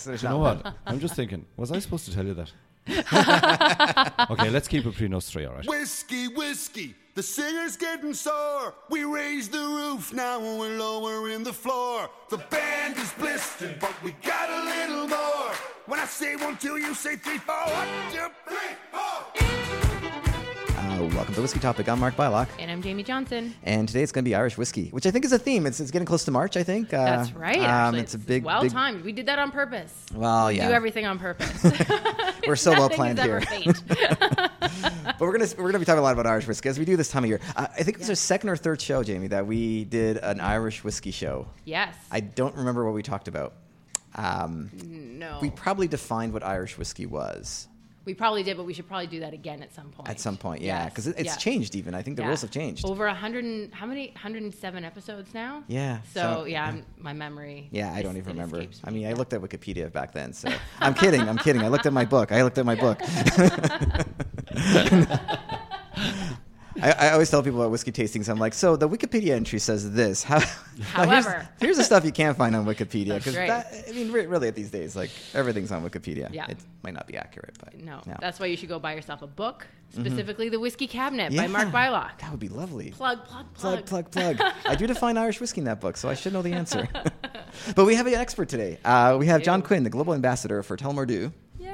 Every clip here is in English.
So You know what? I'm just thinking, was I supposed to tell you that? okay, let's keep it between us three, all right? Whiskey, whiskey, the singer's getting sore. We raise the roof, now we're lowering the floor. The band is blistered, but we got a little more. When I say one, two, you say three, four. One, two, three, four. Welcome to Whiskey Topic. I'm Mark Bylok. And I'm Jamie Johnson. And today it's going to be Irish whiskey, which I think is a theme. It's, it's getting close to March, I think. Uh, That's right. Um, actually. it's a big, well big. timed. We did that on purpose. Well, yeah. Do everything on purpose. We're so well planned here. But we're gonna we're gonna be talking a lot about Irish whiskey as we do this time of year. Uh, I think it was our second or third show, Jamie, that we did an Irish whiskey show. yes. I don't remember what we talked about. Um, no. we probably defined what Irish whiskey was We probably did, but we should probably do that again at some point. at some point. Yeah, Yes, because it, it's yes. changed. Even I think the Yeah. rules have changed. Over a hundred and how many? Hundred and seven episodes now. Yeah, So, so- yeah, I'm, my memory. Yeah, I don't even remember. escapes I me. mean, I looked at Wikipedia back then, so I'm kidding. I'm kidding. I looked at my book. I looked at my book. I, I always tell people about whiskey tastings. I'm like, so the Wikipedia entry says this. How, now here's- However. here's, the stuff you can't find on Wikipedia because right. I mean, re- really, at these days, like everything's on Wikipedia. Yeah. it might not be accurate, but No, no. that's why you should go buy yourself a book, specifically the Whiskey Cabinet yeah, by Mark Bylok. That would be lovely. Plug, plug, plug. Plug, plug, plug. I do define Irish whiskey in that book, so I should know the answer. but we have an expert today. Uh, we have John. Quinn, the global ambassador for Tullamore Dew. Yay.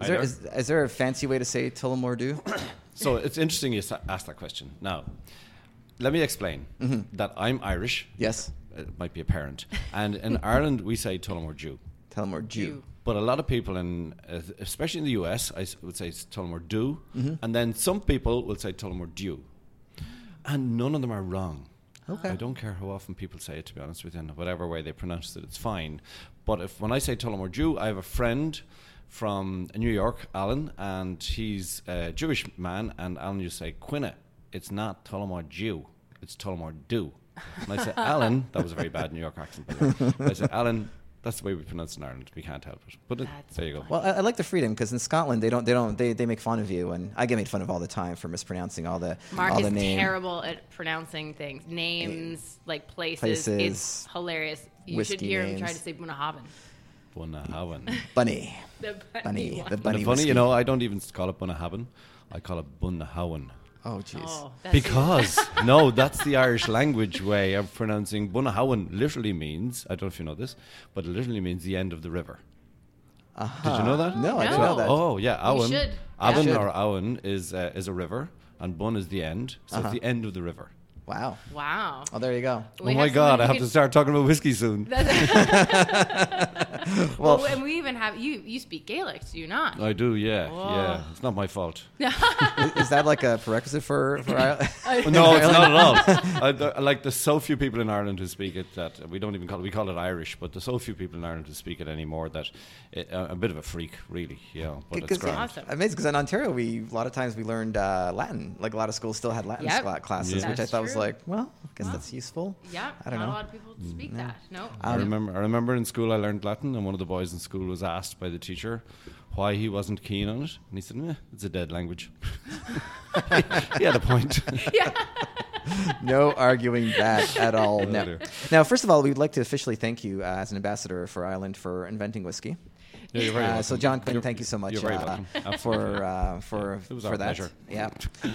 Is there, there. is, is there a fancy way to say Tullamore Dew? So it's interesting you sa- asked that question. Now, let me explain mm-hmm. that I'm Irish. yes, uh, It might be apparent. And in Ireland, we say Tullamore Jew. Tullamore Dew. Dew. But a lot of people in, uh, especially in the US, I would say it's Tullamore Dew, mm-hmm. and then some people will say Tullamore Dew, and none of them are wrong. Okay. I don't care how often people say it. To be honest with you, and whatever way they pronounce it, it's fine. But if when I say Tullamore Dew, I have a friend from New York, Alan, and he's a Jewish man, and Alan you say Quinna. It's not Tullamore Jew. It's Tullamore Dew. And I said, Alan, that was a very bad New York accent. By the way. I said, Alan, that's the way we pronounce it in Ireland. We can't help it. But it, That's there you go. Well, I, I like the freedom because in Scotland they don't they don't they, they make fun of you, and I get made fun of all the time for mispronouncing all the Mark all is the name. terrible at pronouncing things, names, eh, like places. Places, it's hilarious. You should whiskey hear him try to say Bunnahabhain. Bunnahabhain. Bunny, The bunny, one. the bunny. the funny, you know, I don't even call it Bunnahabhain. I call it Bunnahowan. Oh, jeez. Oh, Because, no, that's the Irish language way of pronouncing Bunnahowan literally means, I don't know if you know this, but it literally means the end of the river. Uh-huh. Did you know that? No, I didn't No. know that. Oh, yeah, You Awan. should. Avon Yeah. or Awan is, uh, is a river, and Bun is the end, so Uh-huh. it's the end of the river. Wow. Wow. Oh, there you go. We oh my God, I have can- to start talking about whiskey soon. Well, and we even have you. You speak Gaelic, do you not? I do, yeah, Whoa. yeah. It's not my fault. is, is that like a prerequisite for for? Ireland? no, it's not at all. I, like there's so few people in Ireland who speak it that we don't even call it. We call it Irish, but there's so few people in Ireland who speak it anymore that it, uh, a bit of a freak, really. Yeah, but it's Because- grand. Awesome. Amazing, because in Ontario, we a lot of times we learned uh, Latin. Like a lot of schools still had Latin Yep. classes, Yeah. which I That's thought was true. Like, well, I guess that's useful. Yeah, I don't not know. a lot of people speak that. No. I remember. I remember in school I learned Latin, and one of the boys in school was asked by the teacher why he wasn't keen on it, and he said, "Meh, "It's a dead language." he had a point. no arguing that at all. No. Now, first of all, we'd like to officially thank you uh, as an ambassador for Ireland for inventing whiskey. Yeah, you're very Uh, so, John Quinn, You're- thank you so much You're very uh, for uh, for It was for our that. pleasure. Yeah.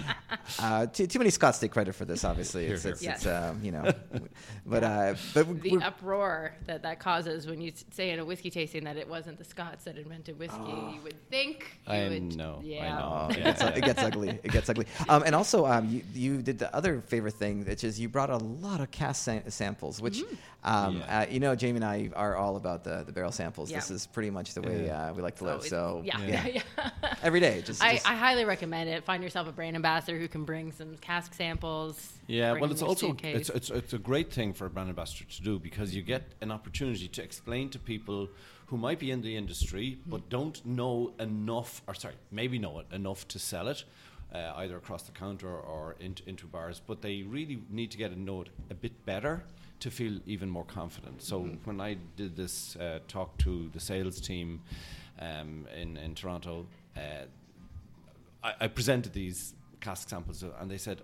Uh, too, too many Scots take credit for this. Obviously, Here, it's here. it's, Yes. it's um, you know, but uh, but The uproar that that causes when you say in a whiskey tasting that it wasn't the Scots that invented whiskey, you would think. You I would, know, I know. Oh, it, gets, yeah. it gets ugly. It gets ugly. Um, and also, um, you, you did the other favorite thing, which is you brought a lot of cast sa- samples, which, um, Yeah. uh, you know, Jamie and I are all about the, the barrel samples. Yeah. This is pretty much the way Yeah. uh, we like to So live. it's- So, yeah, Yeah. yeah, yeah. every day, just, I, just I highly recommend it. Find yourself a brand ambassador who can bring some cask samples. Yeah, well, it's also suitcase. it's, it's it's a great thing for a brand ambassador to do because you get an opportunity to explain to people who might be in the industry but don't know enough, or sorry, maybe know it enough to sell it. Uh, either across the counter or into, into bars, but they really need to get to know it a bit better to feel even more confident. So when I did this uh, talk to the sales team um, in in Toronto, uh, I, I presented these cask samples uh, and they said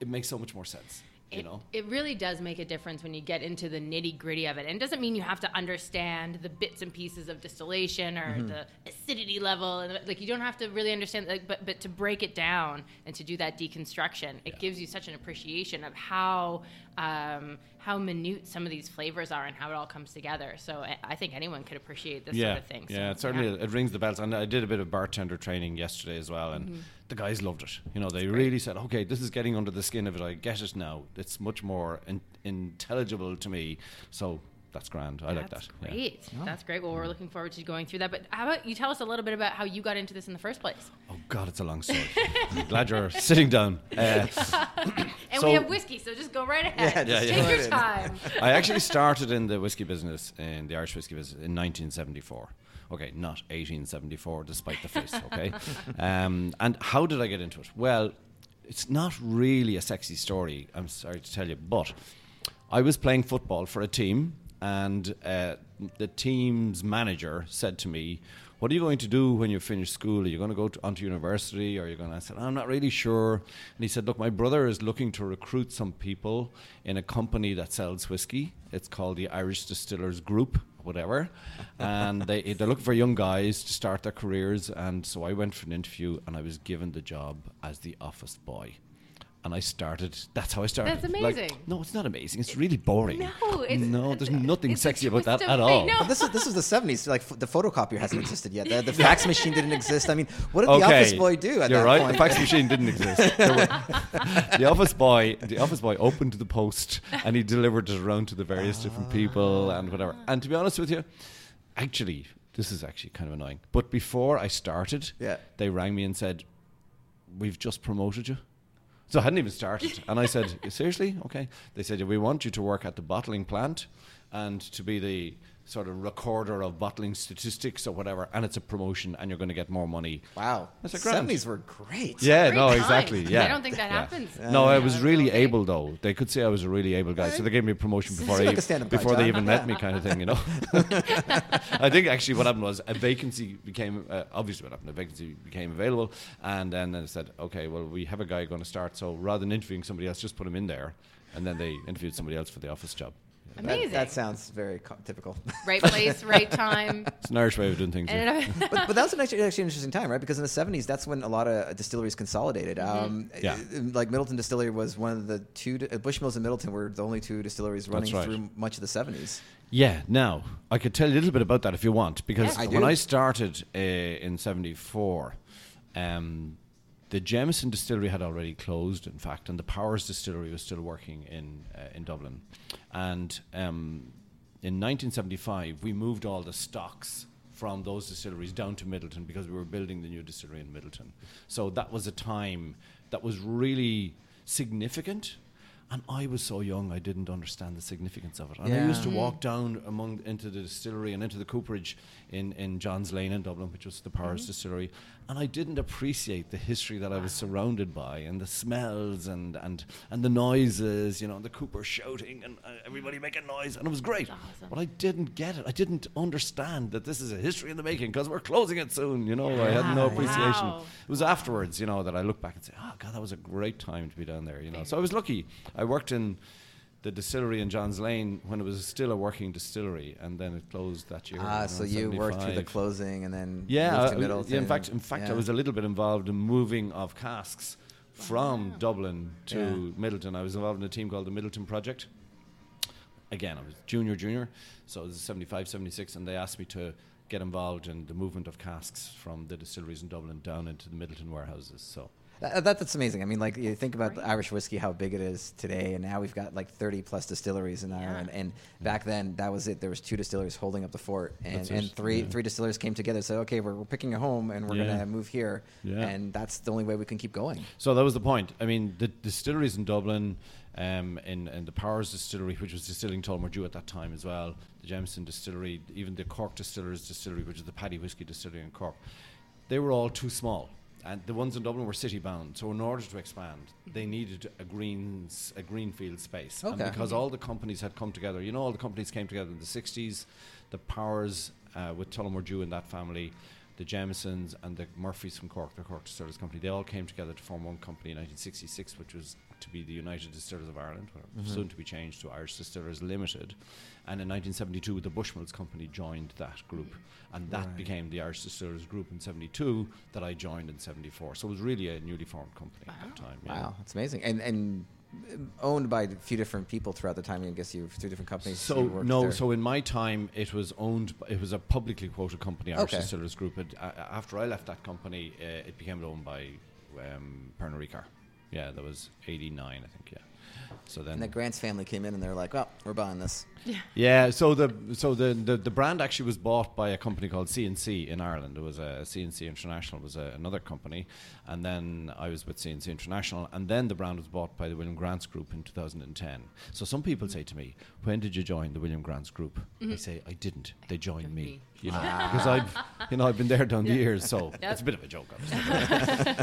it makes so much more sense. you It, know. it really does make a difference when you get into the nitty gritty of it. And it doesn't mean you have to understand the bits and pieces of distillation or Mm-hmm. the acidity level. And like you don't have to really understand, like, but but to break it down and to do that deconstruction, it gives you such an appreciation of how um, how minute some of these flavors are and how it all comes together. So I, think anyone could appreciate this yeah, sort of thing. So, yeah, it certainly it rings the bells. And I did a bit of bartender training yesterday as well, and the guys loved it. You know, they really said, "Okay, this is getting under the skin of it. I get it now. It's much more in, intelligible to me." So that's grand. I like that. That's yeah. great. That's great. Well, we're looking forward to going through that. But how about you tell us a little bit about how you got into this in the first place? Oh God, it's a long story. I'm glad you're sitting down. Uh, And So- we have whiskey, so just go right ahead. Yeah, Just yeah, take yeah. your Go time. I actually started in the whiskey business, in the Irish whiskey business, in 1974. Okay, not 1874, despite the face. Okay, um, and how did I get into it? Well, it's not really a sexy story. I'm sorry to tell you, but I was playing football for a team, and uh, the team's manager said to me. What are you going to do when you finish school? Are you going to go to, onto university? Or are you going to? I said, I'm not really sure. And he said, Look, my brother is looking to recruit some people in a company that sells whiskey. It's called the Irish Distillers Group, whatever. and they, they're looking for young guys to start their careers. And so I went for an interview and I was given the job as the office boy. And I started, that's how I started. That's Like, amazing. no, it's not amazing. It's really boring. No, it's no, there's nothing it's sexy about that at of all. No. This is this is the seventies. Like f- the photocopier hasn't existed yet. The, the fax machine didn't exist. I mean, what did the office boy do at You're that right. point? The fax machine didn't exist. The office boy, the office boy opened the post and he delivered it around to the various different people and whatever. And to be honest with you, actually, this is actually kind of annoying. But before I started, Yeah. they rang me and said, "We've just promoted you." So I hadn't even started, and I said, "Seriously? Okay." They said, "We want you to work at the bottling plant and to be the sort of recorder of bottling statistics or whatever, and it's a promotion, and you're going to get more money." wow, That's a grand. seventies were great. Yeah, Great no, time. exactly. Yeah, I don't think that yeah. happens. No, I was really okay. able though. They could say I was a really able guy, so they gave me a promotion before I, like a before they even met me, kind of thing. You know. I think actually what happened was a vacancy became uh, obviously what happened. A vacancy became available, and then they said, okay, well we have a guy going to start, so rather than interviewing somebody else, just put him in there, and then they interviewed somebody else for the office job. That, Amazing. that sounds very co- typical. right place, right time. It's an Irish way of doing things. yeah. And but, but that was an actually, actually an interesting time, right? Because in the '70s, that's when a lot of distilleries consolidated. Um, Yeah. uh, Like Midleton Distillery was one of the two. Uh, Bushmills and Midleton were the only two distilleries running right. through much of the '70s. Yeah, now I could tell you a little bit about that if you want, because Yeah. I when. I started uh, in '74, um, the Jameson distillery had already closed, in fact, and the Powers distillery was still working in uh, in Dublin, and um, in 1975 we moved all the stocks from those distilleries down to Midleton because we were building the new distillery in Midleton. So that was a time that was really significant. And I was so young, I didn't understand the significance of it. And I used to walk down among into the distillery and into the cooperage in, in John's Lane in Dublin, which was the Powers distillery, and I didn't appreciate the history that I was surrounded by and the smells and, and, and the noises, you know, the cooper shouting and uh, everybody making noise, and it was great. awesome. But I didn't get it. I didn't understand that this is a history in the making because we're closing it soon. You know, I had no appreciation. Wow. It was afterwards, you know, that I look back and say, "Oh God, that was a great time to be down there." You know, so I was lucky. I worked in the distillery in Johns Lane when it was still a working distillery, and then it closed that year. Ah, so you worked through the closing and then Yeah, moved to I- Midleton. in fact, in fact, I was a little bit involved in moving of casks from Dublin to Yeah. Midleton. I was involved in a team called the Midleton Project. Again, I was junior, junior, so it was 75, 76, and they asked me to get involved in the movement of casks from the distilleries in Dublin down into the Midleton warehouses. So That, that- that's amazing. I mean, like you think about the Irish whiskey, how big it is today, and now we've got like 30 plus distilleries in Ireland. And back then, that was it. There was two distilleries holding up the fort, and, That's and three yeah. three distillers came together. and Said, okay, we're, we're picking a home, and we're Yeah. gonna move here. Yeah. And that's the only way we can keep going. So that was the point. I mean, the distilleries in Dublin, um, in, in the Powers Distillery, which was distilling Tullamore at that time as well, the Jameson Distillery, even the Cork Distillers Distillery, which is the Paddy Whiskey Distillery in Cork, they were all too small. And the ones in Dublin were city bound. So in order to expand, they needed a greens a greenfield space. Okay. And because all the companies had come together, you know, all the companies came together in the 60s, the Powers uh, with Tullamore Dew and that family the Jamesons, and the Murphys from Cork, the Cork Distillers Company, they all came together to form one company in 1966, which was to be the United Distillers of Ireland, or mm-hmm. soon to be changed to Irish Distillers Limited. And in 1972, the Bushmills Company joined that group, and that Right. became the Irish Distillers Group in 72 that I joined in 74. So it was really a newly formed company at that time. yeah. Wow, that's amazing. And and owned by a few different people throughout the time. I guess you two different companies. So no, there. so in my time, it was owned. It was a publicly quoted company, Irish Okay. Distillers Group. It, uh, after I left that company, uh, it became owned by um, Pernod Ricard. Yeah, that was '89, I think. Yeah. So then, and the Grants family came in and they're like, "Well, we're buying this." Yeah. Yeah. So the so the, the the brand actually was bought by a company called C&C in Ireland. It was a C&C International was a, another company, and then I was with C&C International, and then the brand was bought by the William Grants Group in 2010. So some people say to me, "When did you join the William Grants Group?" I say, "I didn't. They joined me." me. You know, because I've you know I've been there down the years, so Yep. it's a bit of a joke, obviously.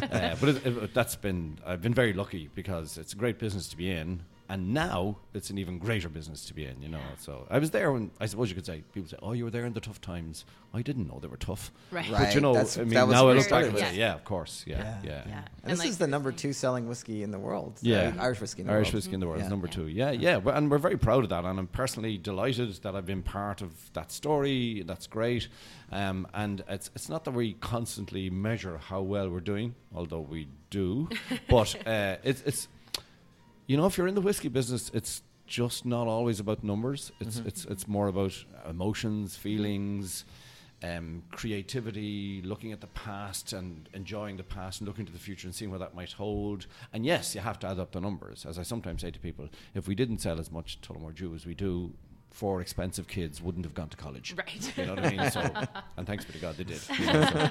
uh, but it, it, that's been I've been very lucky because it's a great business to be in, and now it's an even greater business to be in. You know, so I was there when I suppose you could say people say, "Oh, you were there in the tough times." I didn't know they were tough, Right. but you know, that's- I mean, that was now I look it back started and say, "Yeah, of course, yeah, Yeah. yeah." Yeah. And, this like is the number two selling whiskey in the world. Yeah. uh, Irish whiskey in the Irish world. whiskey in the world is Yeah. number two. Yeah, yeah, but- and we're very proud of that, and I'm personally delighted that I've been part of that story. That's great, um, and it's it's not that we constantly measure how well we're doing, although we do, but uh, it's it's you know if you're in the whiskey business, it's just not always about numbers. It's it's it's more about emotions, feelings. Um, creativity, looking at the past and enjoying the past and looking to the future and seeing what that might hold. And yes, you have to add up the numbers. As I sometimes say to people, if we didn't sell as much Tullamore Dew as we do, four expensive kids wouldn't have gone to college. Right. You know what I mean? So, and thanks be to God they did. you know, so.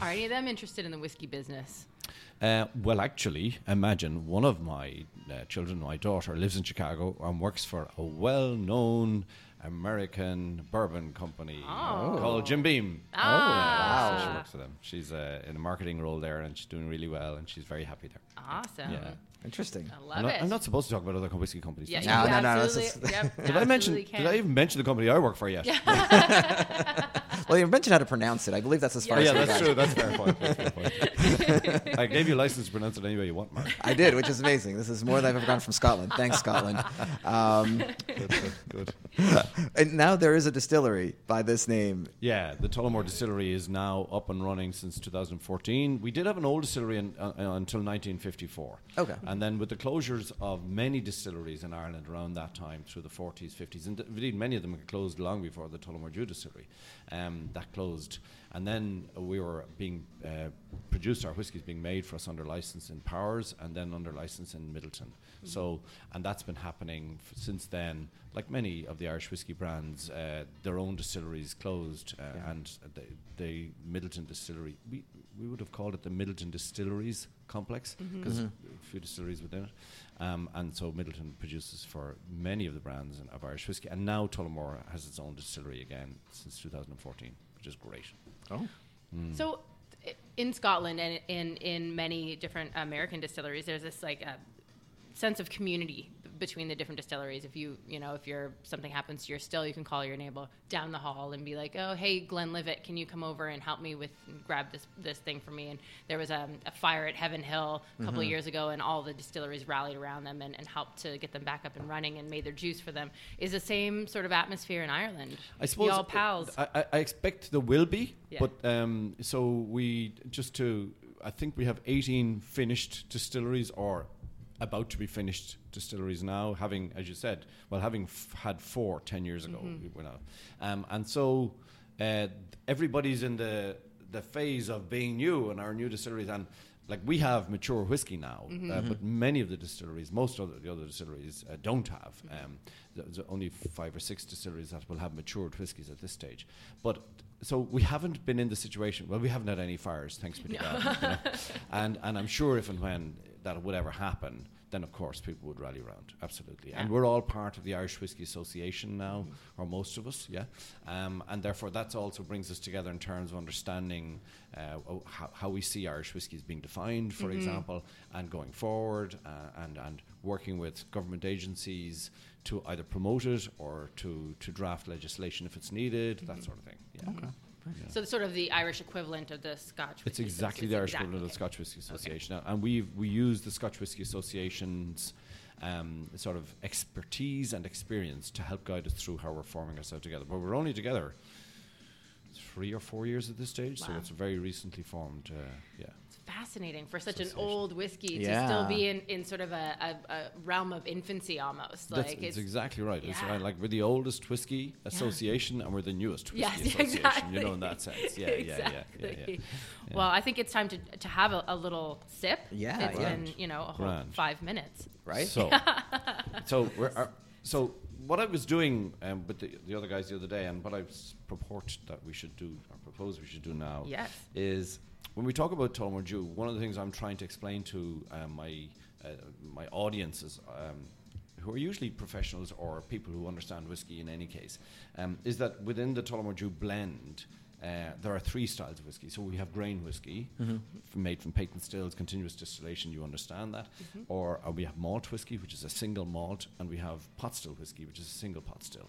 Are any of them interested in the whiskey business? Uh, well, actually, imagine one of my uh, children, my daughter, lives in Chicago and works for a well-known American bourbon company Oh. called Jim Beam. Ah. Yeah, so she works for them. She's uh, in a marketing role there, and she's doing really well, and she's very happy there. Awesome. Yeah. Interesting. I I'm love not, it. I'm not supposed to talk about other co- whiskey companies. Yeah, do you I? No, no, no, this yep, Did I mention? absolutely Did I even mention the company I work for yet? Well, you mentioned how to pronounce it. I believe that's as far Oh, as yeah, we that's got. true. That's fair point. That's fair point. I gave you a license to pronounce it any way you want, Mark. I did, which is amazing. This is more than I've ever gotten from Scotland. Thanks, Scotland. Um, Good, good, good. and now there is a distillery by this name. Yeah, the Tullamore Distillery is now up and running since 2014. We did have an old distillery in, uh, uh, until 1954. Okay. And then with the closures of many distilleries in Ireland around that time, through the 40s, 50s, and indeed many of them had closed long before the Tullamore Dew Distillery, um, that closed. And then we were being uh, produced, our whiskies being made for us under license in Powers and then under license in Midleton. So, and that's been happening f- since then. Like many of the Irish whiskey brands, uh, their own distilleries closed, uh, Yeah. and the, the Midleton Distillery, we, we would have called it the Midleton Distilleries Complex because a few distilleries within it. Um, and so Midleton produces for many of the brands in- of Irish whiskey, and now Tullamore has its own distillery again since 2014, which is great. Oh. Mm. So, in Scotland and in in many different American distilleries, there's this like a sense of community between the different distilleries. If you you know if you're something happens to your still, you can call your neighbor down the hall and be like, oh hey Glenlivet, can you come over and help me with grab this this thing for me? And there was a, a fire at Heaven Hill a couple of years ago, and all the distilleries rallied around them and, and helped to get them back up and running and made their juice for them. Is the same sort of atmosphere in Ireland? I suppose all pals. I, I- I expect there will be, Yeah. but um, so we just to I think we have 18 finished distilleries or about to be finished distilleries now, having as you said, well, having f- had four 10 years ago, Mm-hmm. we were now, um, and so uh, everybody's in the the phase of being new and our new distilleries and. Like we have mature whiskey now, Mm-hmm. uh, but many of the distilleries, most of the other distilleries, uh, don't have. Um, there's only five or six distilleries that will have matured whiskies at this stage. But so we haven't been in the situation. Well, we haven't had any fires, thanks be to God. you know. And and I'm sure if and when that would ever happen, then of course people would rally around. Absolutely. And we're all part of the Irish Whiskey Association now, or most of us, yeah. Um, and therefore that also brings us together in terms of understanding uh, how, how we see Irish whiskies being defined, for example, and going forward, uh, and and working with government agencies to either promote it or to to draft legislation if it's needed, that sort of thing. Yeah. So it's sort of the Irish equivalent of the Scotch. It's exactly the. Irish Exactly. equivalent of the Scotch Whisky Association, and we we use the Scotch Whisky Association's um, sort of expertise and experience to help guide us through how we're forming ourselves together. But we're only together three or four years at this stage, so Wow. it's very recently formed. Uh, yeah, fascinating for such an old whiskey to Yeah. still be in, in sort of a, a, a realm of infancy almost. that's, Like it's exactly right. It's yeah. uh, like we're the oldest whiskey association, and we're the newest whiskey Yes, association. exactly. You know, in that sense. Yeah, yeah, yeah, yeah, yeah, yeah. Well, I think it's time to, to have a, a little sip. Yeah, It's yeah. been, you know, a whole Grand. five minutes. Right? So, so we're, uh, so what I was doing um, with the, the other guys the other day, and what I purport that we should do, or propose we should do now, Yes. is when we talk about Tullamore Dew, one of the things I'm trying to explain to um, my uh, my audiences. Um, who are usually professionals or people who understand whiskey in any case, um, is that within the Tullamore blend, uh, there are three styles of whiskey. So we have grain whiskey, f- made from patent stills, continuous distillation. You understand that, or uh, we have malt whiskey, which is a single malt, and we have pot still whiskey, which is a single pot still.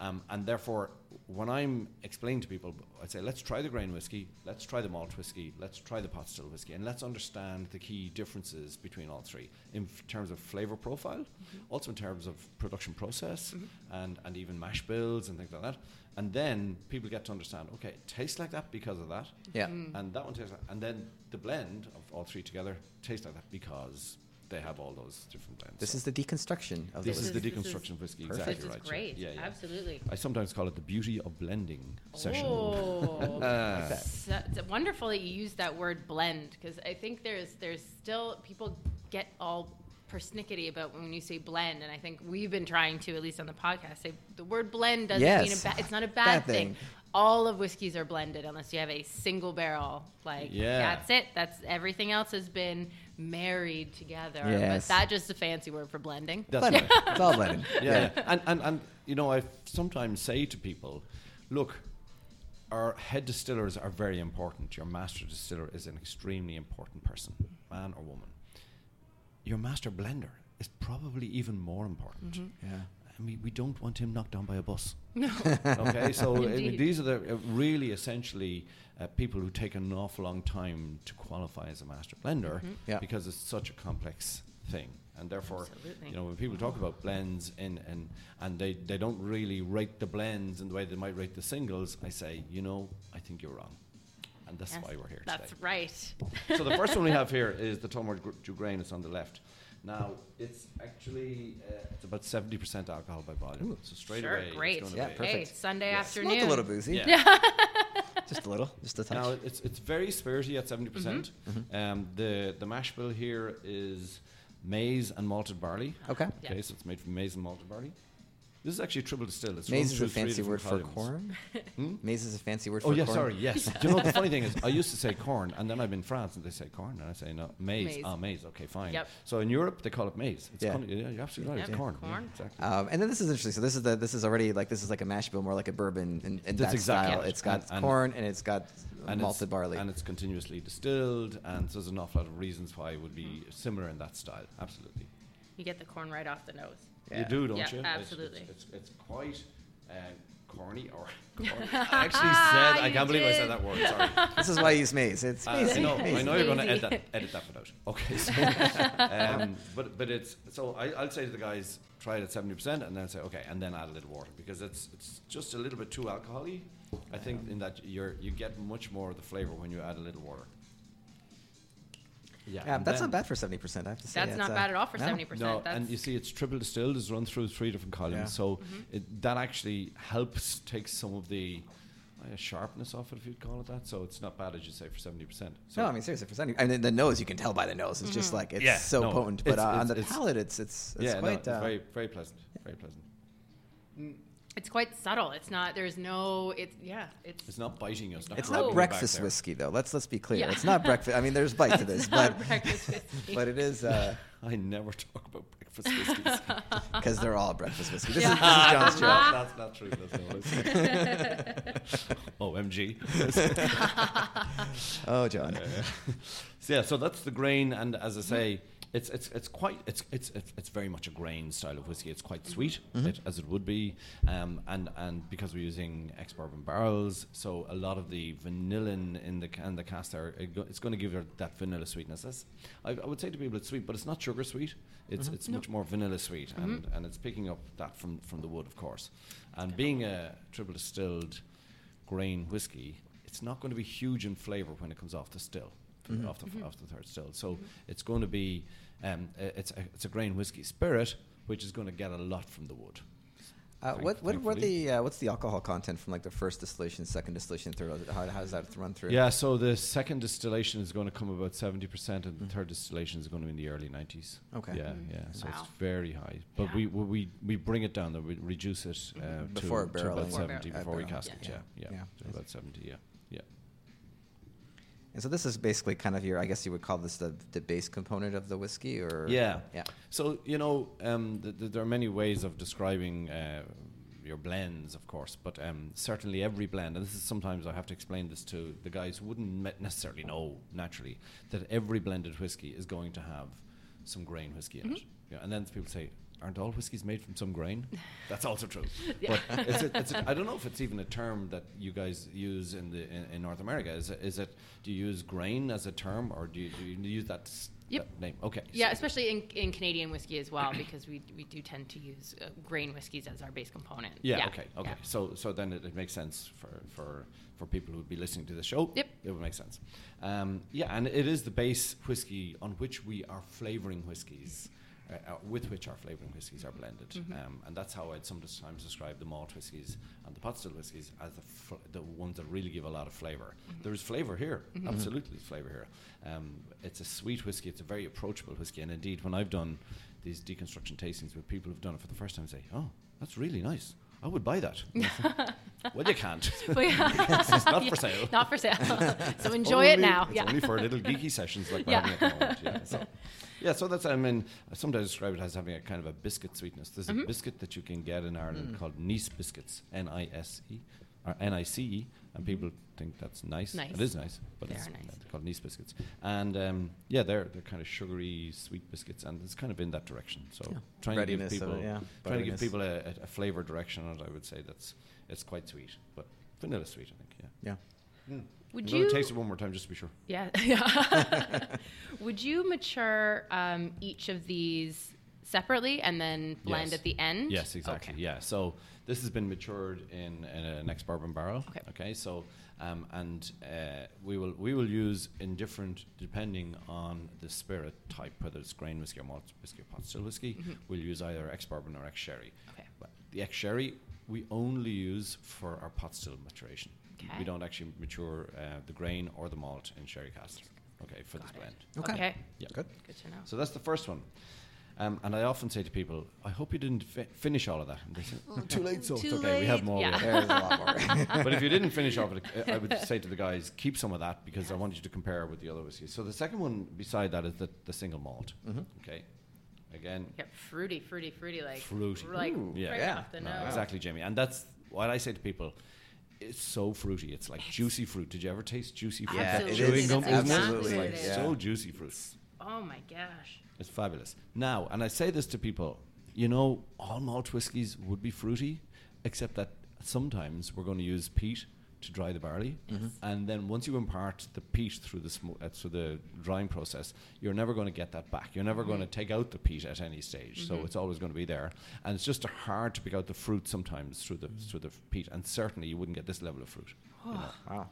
Um, and therefore, when I'm explaining to people, I'd say, let's try the grain whiskey, let's try the malt whiskey, let's try the pot still whiskey, and let's understand the key differences between all three in f- terms of flavor profile, mm-hmm. also in terms of production process, mm-hmm. and, and even mash bills and things like that. And then people get to understand, okay, it tastes like that because of that, Yeah. Mm. and that one tastes like, and then the blend of all three together tastes like that because they have all those different blends. This So is the deconstruction of this the is the This is- deconstruction of whiskey. Perfect. Exactly This is right. great. Yeah, yeah. Absolutely. I sometimes call it the beauty of blending session. Oh. Uh, so- it's wonderful that you use that word blend because I think there's there's still people get all persnickety about when you say blend, and I think we've been trying to at least on the podcast say the word blend doesn't mean a Yes. ba- it's not a bad, Bad thing. thing. All of whiskeys are blended unless you have a single barrel. Like Yeah. that's it. That's everything else has been married together. Yes. But that's just a fancy word for blending. That's Blended. right. it's all blending. yeah, yeah. And, and and you know, I sometimes say to people, look, our head distillers are very important. Your master distiller is an extremely important person, man or woman. Your master blender is probably even more important. Mm-hmm. Yeah. I mean, we don't want him knocked down by a bus. No. okay, so I mean, these are the uh, really essentially uh, people who take an awful long time to qualify as a master blender Yeah. because it's such a complex thing. And therefore, Absolutely. you know, when people talk about blends in, and and they, they don't really rate the blends in the way they might rate the singles, I say, you know, I think you're wrong. And that's Yes, why we're here That's today. right. So the first one we have here is the Tullamore Gr- Dew Grain. It's on the left. Now it's actually uh, it's about seventy percent alcohol by volume. So straight sure, away, it's great. gonna Yeah, be- perfect. Hey, Sunday Yeah. afternoon. Smoked a little boozy. Yeah. Just a little. Just a touch. Now it's it's very spirity at 70 percent. Mm-hmm. Um, the the mash bill here is maize and malted barley. okay. Yeah. Okay, so it's made from maize and malted barley. This is actually triple distilled. It's Maize is a three fancy different word for columns. corn. Hmm? Maize is a fancy word for corn. Oh for yeah, corn. sorry. Yes. Do you know what the funny thing is? I used to say corn, and then I'm in France, and they say corn, and I say no maize. Maize. Ah, maize. Okay, fine. Yep. So in Europe, they call it maize. It's Yeah. con- yeah, you're absolutely right. Yep, It's corn. corn. Yeah, exactly. Um, and then this is interesting. So this is the this is already like this is like a mash bill, more like a bourbon in, in That's that exactly style. right. It's got And- and- corn and it's got and malted it's, barley. and it's continuously distilled, and so there's an awful lot of reasons why it would be similar in that style. Absolutely. You get the corn right off the nose. Yeah. You do, don't Yeah, you? It's- absolutely. It's, it's, it's quite uh, corny or corny. I actually said, I can't believe I said that word. Sorry. this is why he's me. maize. It's Uh, maize. I know. I know you're going to edit that, edit that bit out. Okay, so, um, but but it's so I, I'll say to the guys, try it at seventy percent, and then say okay, and then add a little water because it's it's just a little bit too alcoholy. I think in that you're you get much more of the flavor when you add a little water. Yeah, Yeah, and that's then- not bad for seventy percent. I have to say. That's It's, not uh, bad at all for no. seventy percent. No, and you see, it's triple distilled. It's run through three different columns, Yeah. so Mm-hmm. it, that actually helps take some of the uh, sharpness off it, if you'd call it that. So it's not bad, as you say, for seventy percent. So No, I mean seriously, for seventy. I mean the nose, you can tell by the nose. It's just like it's Yeah, so no, potent. But it's- uh, on the it's- palate, it's it's it's yeah, no, quite. it's uh, very very pleasant, very pleasant. It's quite subtle. It's not. There's no. It's yeah. It's. It's not biting you. It's not. it's not you breakfast whiskey though. Let's let's be clear. Yeah. It's not breakfast. I mean, there's bite to this, but not breakfast whiskey. but it is uh, I never talk about breakfast whiskeys. because they're all breakfast whiskey. This Yeah. is this is John's that's, job. not, that's not true. That's no OMG. Oh, John. So yeah, so that's the grain, and as I say, It's, it's, it's quite it's, it's it's it's very much a grain style of whiskey. It's quite Mm-hmm. sweet, mm-hmm. it, as it would be, um, and and because we're using ex bourbon barrels, so a lot of the vanillin in the can the cast there, it go, it's going to give her that vanilla sweetness. That's, I, I would say to people it's sweet, but it's not sugar sweet. Mm-hmm. It's it's much more vanilla sweet, and, mm-hmm. and it's picking up that from from the wood, of course. And being a triple distilled grain whiskey, it's not going to be huge in flavour when it comes off the still, from off the off the third still. So it's going to be um, it's a, it's a grain whiskey spirit, which is going to get a lot from the wood. Uh, what what were the uh, what's the alcohol content from like the first distillation, second distillation, third? How, how does that run through? Yeah, so the second distillation is going to come about seventy percent, and the third distillation is going to be in the early nineties. Okay. Yeah, yeah. So Wow. it's very high, but Yeah. we, we we we bring it down, though, we reduce it uh, Before to, to barreling. about Before seventy barrel- uh, before we barrel. cask it. Yeah. Yeah, yeah, Yeah. to about seventy. Yeah, yeah. And so this is basically kind of your, I guess you would call this the, the base component of the whiskey, or Yeah. yeah. So you know, um, th- th- there are many ways of describing uh, your blends, of course, but um, certainly every blend, and this is sometimes I have to explain this to the guys who wouldn't necessarily know naturally that every blended whiskey is going to have some grain whiskey in it. Yeah, and then people say. Aren't all whiskies made from some grain? That's also true. But it's a, it's a, I don't know if it's even a term that you guys use in the in, in North America. Is it, is it? Do you use grain as a term, or do you, do you use that, Yep. that name? Okay. Yeah, so- especially in, in Canadian whiskey as well, because we, we do tend to use uh, grain whiskeys as our base component. Yeah, okay, okay. yeah. So so then it, it makes sense for, for, for people who would be listening to the show. Yep. It would make sense. Um, yeah, and it is the base whiskey on which we are flavouring whiskies, uh, uh, with which our flavouring whiskies are blended. Mm-hmm. Um, and that's how I'd sometimes describe the malt whiskies and the pot still whiskies as the, fl- the ones that really give a lot of flavor Mm-hmm. There is flavour here, absolutely flavour here. Um, it's a sweet whiskey, it's a very approachable whiskey. And indeed, when I've done these deconstruction tastings with people who've done it for the first time, say, oh, that's really nice. I would buy that. well, you can't. Yeah. it's not for sale. Not for sale. so enjoy it now. It's yeah. only for little geeky sessions like we're Yeah. having at the moment. Yeah. So, yeah, so that's, I mean, I sometimes describe it as having a kind of a biscuit sweetness. There's Mm-hmm. a biscuit that you can get in Ireland Mm. called Nice biscuits, N I S E, or N I C E, and people think that's nice. Mm-hmm. Nice. It is nice, but They it's are nice. called Nice biscuits. And um, yeah, they're, they're kind of sugary, sweet biscuits, and it's kind of in that direction. So Yeah. trying to give Breadiness of people, it, yeah. trying to give people a, a, a flavor direction on it, I would say that's it's quite sweet, but vanilla sweet, I think. Yeah. Yeah. Would you taste it one more time just to be sure. Yeah. Would you mature um, each of these separately and then blend Yes. at the end? Yes, exactly. Okay. Yeah. So this has been matured in, in an ex bourbon barrel. Okay. Okay. So um, and uh, we will we will use in different depending on the spirit type, whether it's grain whiskey or malt whiskey or pot still whiskey. We'll use either ex bourbon or ex sherry. Mm-hmm. Okay. But the ex sherry we only use for our pot still maturation. Okay. We don't actually mature uh, the grain or the malt in sherry cask. Okay, for this Got it. blend. Okay. Okay. Yeah. Good. Good to know. So that's the first one. Um, and I often say to people, I hope you didn't fi- finish all of that. And they say, oh, too late, so it's Too okay, we have more. yeah. There's a lot more. but if you didn't finish off it, uh, I would say to the guys, keep some of that because I want you to compare with the other whiskeys. So the second one beside that is the, the single malt. Okay. Again, Yeah, fruity, fruity, fruity, like Fruity. like Ooh, yeah. right Yeah. off the no, nose. exactly, Jamie. And that's what I say to people. It's so fruity. It's like juicy fruit. Did you ever taste juicy fruit? Yeah, Like it chewing is. gum, That's isn't it? exactly It's like it is. so juicy fruit. Oh my gosh. It's fabulous. Now, and I say this to people, you know, all malt whiskies would be fruity, except that sometimes we're going to use peat to dry the barley, mm-hmm. and then once you impart the peat through the smo- uh, through the drying process, you're never going to get that back. You're never mm-hmm. going to take out the peat at any stage, so mm-hmm. it's always going to be there. And it's just hard to pick out the fruit sometimes through the through the peat, and certainly you wouldn't get this level of fruit. you know. Wow.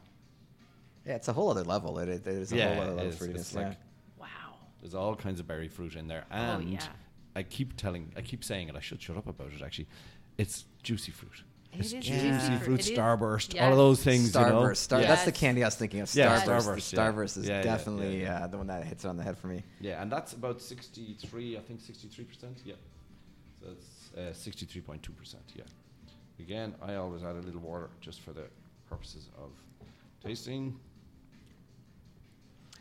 Yeah, it's a whole other level. It, it, there's a Yeah, whole other level of fruitiness. It's like- yeah. Wow. There's all kinds of berry fruit in there, Oh, and yeah. I keep telling, I keep saying it. I should shut up about it. Actually, it's juicy fruit. It It's juicy juicy fruit, It is- starburst, all of those things. you know? Starburst. Star, yeah. That's the candy I was thinking of. Starburst. Yeah, Starburst, yeah. Starburst is Yeah, yeah, definitely yeah, yeah. Uh, the one that hits it on the head for me. yeah, and that's about sixty-three. I think sixty-three percent. Yeah, so it's uh, sixty-three point two percent. Yeah. Again, I always add a little water just for the purposes of tasting.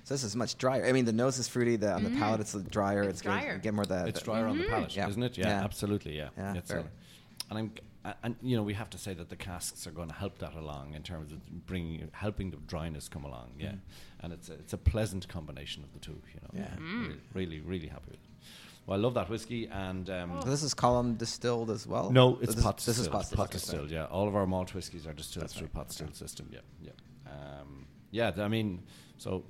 So this is much drier. I mean, the nose is fruity. The on the palate, it's drier. It's gonna drier. get more the. it's the- drier on the palate, Yeah. isn't it? Yeah, Yeah. absolutely. Yeah, Yeah, It's, fair. uh, and I'm a- and you know we have to say that the casks are going to help that along in terms of bringing helping the dryness come along. Yeah, and it's a, it's a pleasant combination of the two. You know, Yeah. really, really, really happy with it. Well, I love that whiskey, and um, So this is column distilled as well. no, it's this, pot This is distilled. pot, pot okay, distilled. Yeah, all of our malt whiskies are distilled That's through right, pot distilled system. Yeah, yeah, um, yeah. th- I mean, so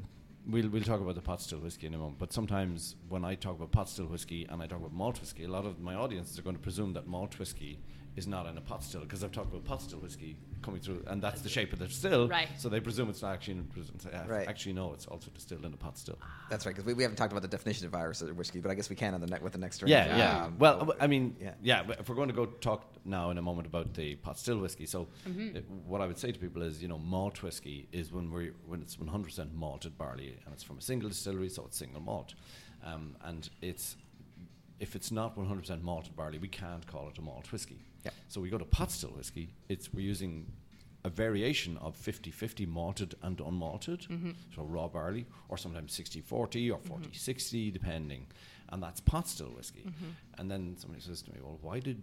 we'll we'll talk about the pot still whiskey in a moment. But sometimes when I talk about pot still whiskey and I talk about malt whiskey, a lot of my audiences are going to presume that malt whiskey is not in a pot still because I've talked about pot still whiskey coming through, and that's the shape of the still. Right. So they presume it's not actually. In, presume, say, uh, Right. Actually, no, it's also distilled in a pot still. That's right, because we, we haven't talked about the definition of Irish whiskey, but I guess we can on the ne- with the next drink. Yeah, yeah. Um, well, but- I mean, yeah. yeah. if we're going to go talk now in a moment about the pot still whiskey, so Mm-hmm. uh, what I would say to people is, you know, malt whiskey is when we when it's 100% malted barley and it's from a single distillery, so it's single malt, um, and it's if it's not 100% malted barley, we can't call it a malt whiskey. Yeah. So we go to pot still whiskey. It's we're using a variation of 50-50 malted and unmalted, mm-hmm. so raw barley, or sometimes 60-40 or mm-hmm. 40-60, depending, and that's pot still whiskey. Mm-hmm. And then somebody says to me, "Well, why did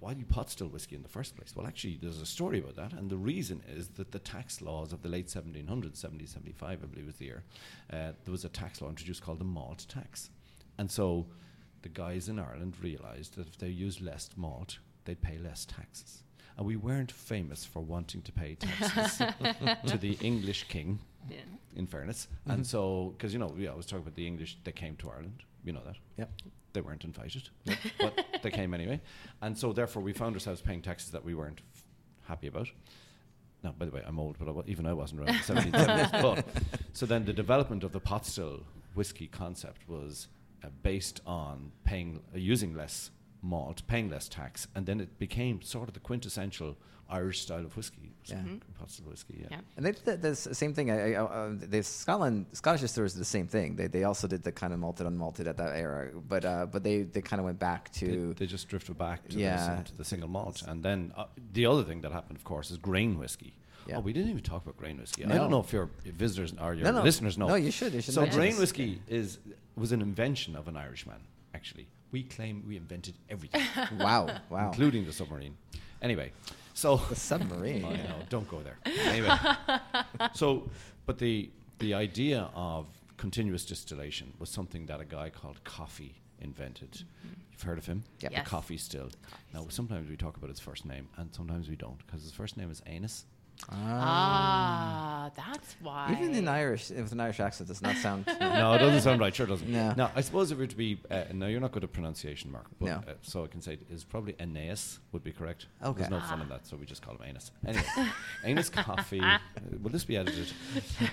why do you pot still whiskey in the first place?" Well, actually, there's a story about that, and the reason is that the tax laws of the late 1700s, 70, 75, I believe was the year, uh, there was a tax law introduced called the malt tax, and so the guys in Ireland realised that if they used less malt, they'd pay less taxes. And we weren't famous for wanting to pay taxes to the English king, Yeah. in fairness. And so, because, you know, we always talk about the English, that came to Ireland, you know that. Yep. They weren't invited, but they came anyway. And so, therefore, we found ourselves paying taxes that we weren't f- happy about. Now, by the way, I'm old, but I wa- even I wasn't around in the 1770s. But, so then the development of the pot still whiskey concept was uh, based on paying, uh, using less malt, paying less tax, and then it became sort of the quintessential Irish style of whiskey. was Yeah. Pot still whiskey, yeah. Yeah. And they did the, the same thing. I, I, uh, they Scotland, Scottish distillers did the same thing. They, they also did the kind of malted unmalted at that era, but uh, but they, they kind of went back to they just drifted back to, Yeah. the, to the single malt. And then uh, the other thing that happened, of course, is grain whiskey. Yeah. Oh, we didn't even talk about grain whiskey. I don't know if your visitors or your No, no. listeners know. No, you should. You should so grain whiskey is was an invention of an Irishman. Actually, we claim we invented everything, wow, wow, including the submarine. Anyway, so the submarine. I know, don't go there. Anyway, so but the the idea of continuous distillation was something that a guy called Coffey invented. Mm-hmm. You've heard of him? Yeah. Yes. The Coffey Still. Now, sometimes we talk about his first name, and sometimes we don't, because his first name is Anus. Ah, that's why. Even in Irish, with an Irish accent, does not sound. no, it doesn't sound right. Sure doesn't. No. Now, I suppose if it were to be, uh, no, you're not good at pronunciation, Mark. But, No. uh, so I can say is probably Aeneas would be correct. Okay. There's no fun in that, so we just call him Anus. Anyway, Anus Coffey. Uh, will this be edited?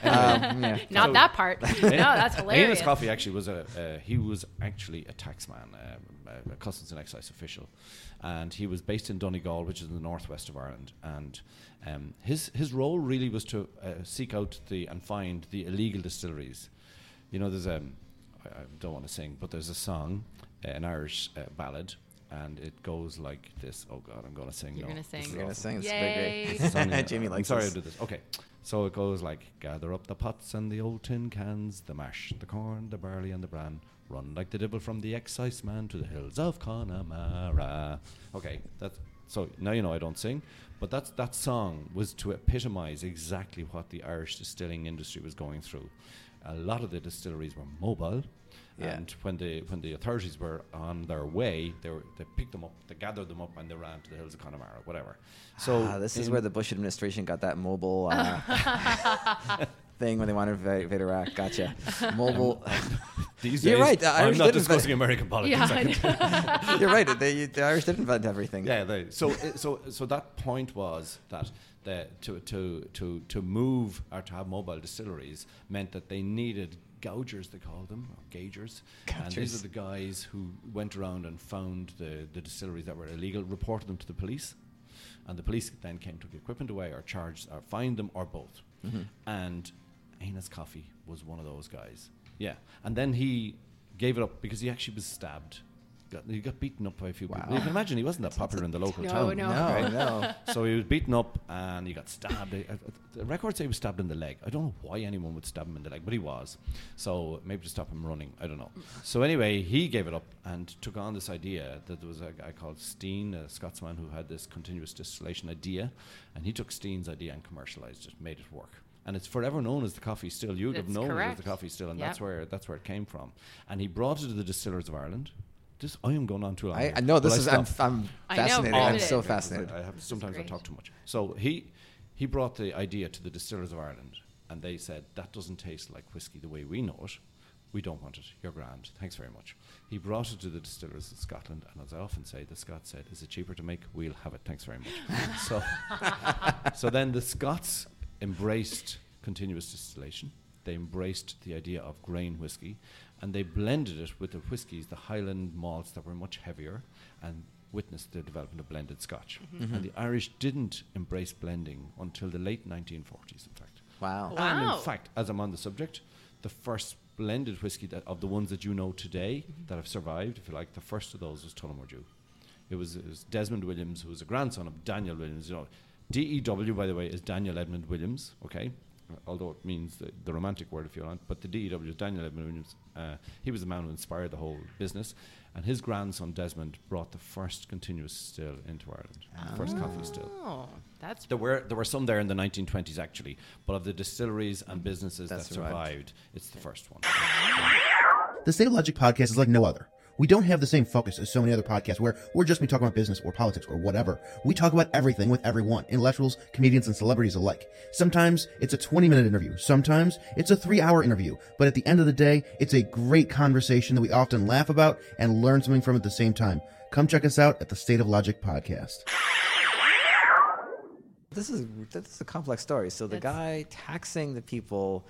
Anyway, um, yeah. Not So- that part. no, that's hilarious. Anus Coffey actually was a uh, he was actually a taxman, um, a, a customs and excise official, and he was based in Donegal, which is in the northwest of Ireland. And um, his his role really was to uh, seek out the and find the illegal distilleries. You know, there's a I, I don't want to sing, but there's a song, uh, an Irish uh, ballad. And it goes like this. Oh God, I'm going to sing. You're no, gonna sing. is You're gonna sing. It's Yay. big, It's great. on- Jamie I'm sorry this. to do this. Okay. So it goes like gather up the pots and the old tin cans, the mash, the corn, the barley, and the bran. Run like the devil from the excise man to the hills of Connemara. Okay, that's so now you know I don't sing, but that's that song was to epitomise exactly what the Irish distilling industry was going through. A lot of the distilleries were mobile. Yeah. And when the when the authorities were on their way, they were, they picked them up, they gathered them up, and they ran to the hills of Connemara, whatever. So Ah, this is where the Bush administration got that mobile uh, thing when they wanted to invade Iraq. Gotcha. Mobile. Um, these You're days, right, the I'm not did invent- discussing American politics. yeah, I I can- know. You're right. They, the Irish did invent everything. yeah. They, so, so, so that point was that the, to, to, to, to move or to have mobile distilleries meant that they needed gougers, they called them, or gaugers. And these are the guys who went around and found the, the distilleries that were illegal, reported them to the police, and the police then came, took the equipment away, or charged, or fined them, or both. Mm-hmm. And Anus Coffey was one of those guys. Yeah, and then he gave it up because he actually was stabbed got, he got beaten up by a few Wow. people. You can imagine he wasn't that popular in the local No, town. no. No, right? no. So he was beaten up and he got stabbed. Uh, The records say he was stabbed in the leg. I don't know why anyone would stab him in the leg, but he was. So maybe to stop him running. I don't know. So anyway, he gave it up and took on this idea that there was a guy called Stein, a Scotsman who had this continuous distillation idea, and he took Stein's idea and commercialized it, made it work. And it's forever known as the Coffey still. You'd have That's known it as the Coffey still, and Yep. that's where that's where it came from. And he brought it to the distillers of Ireland. This I am going on too long. I, I know this but is. I'm. I'm I know, fascinated. all I'm so fascinated. I have, sometimes I talk too much. So he he brought the idea to the distillers of Ireland, and they said that doesn't taste like whiskey the way we know it. We don't want it. You're grand. Thanks very much. He brought it to the distillers of Scotland, and as I often say, the Scots said, "Is it cheaper to make? We'll have it. Thanks very much." so, so then the Scots embraced continuous distillation. They embraced the idea of grain whiskey, and they blended it with the whiskies, the Highland malts that were much heavier, and witnessed the development of blended Scotch. Mm-hmm. And the Irish didn't embrace blending until the late 1940s, in fact. Wow. And in fact, as I'm on the subject, the first blended whiskey that, of the ones that you know today mm-hmm. that have survived, if you like, the first of those was Tullamore Dew. It was, it was Desmond Williams, who was a grandson of Daniel Williams. You know, DEW, by the way, is Daniel Edmund Williams. Okay, although it means the, the romantic word, if you want. But the DEW is Daniel Edmund Williams. Uh, he was the man who inspired the whole business, and his grandson Desmond brought the first continuous still into Ireland, the first Coffey still. Oh, that's There were there were some there in the 1920s actually, but of the distilleries and businesses That that survived. survived, it's the first one. The State of Logic podcast is like no other. We don't have the same focus as so many other podcasts where we're just me talking about business or politics or whatever. We talk about everything with everyone, intellectuals, comedians, and celebrities alike. Sometimes it's a 20 minute interview. Sometimes it's a three hour interview. But at the end of the day, it's a great conversation that we often laugh about and learn something from at the same time. Come check us out at the State of Logic podcast. This is this is a complex story. So the That's- guy taxing the people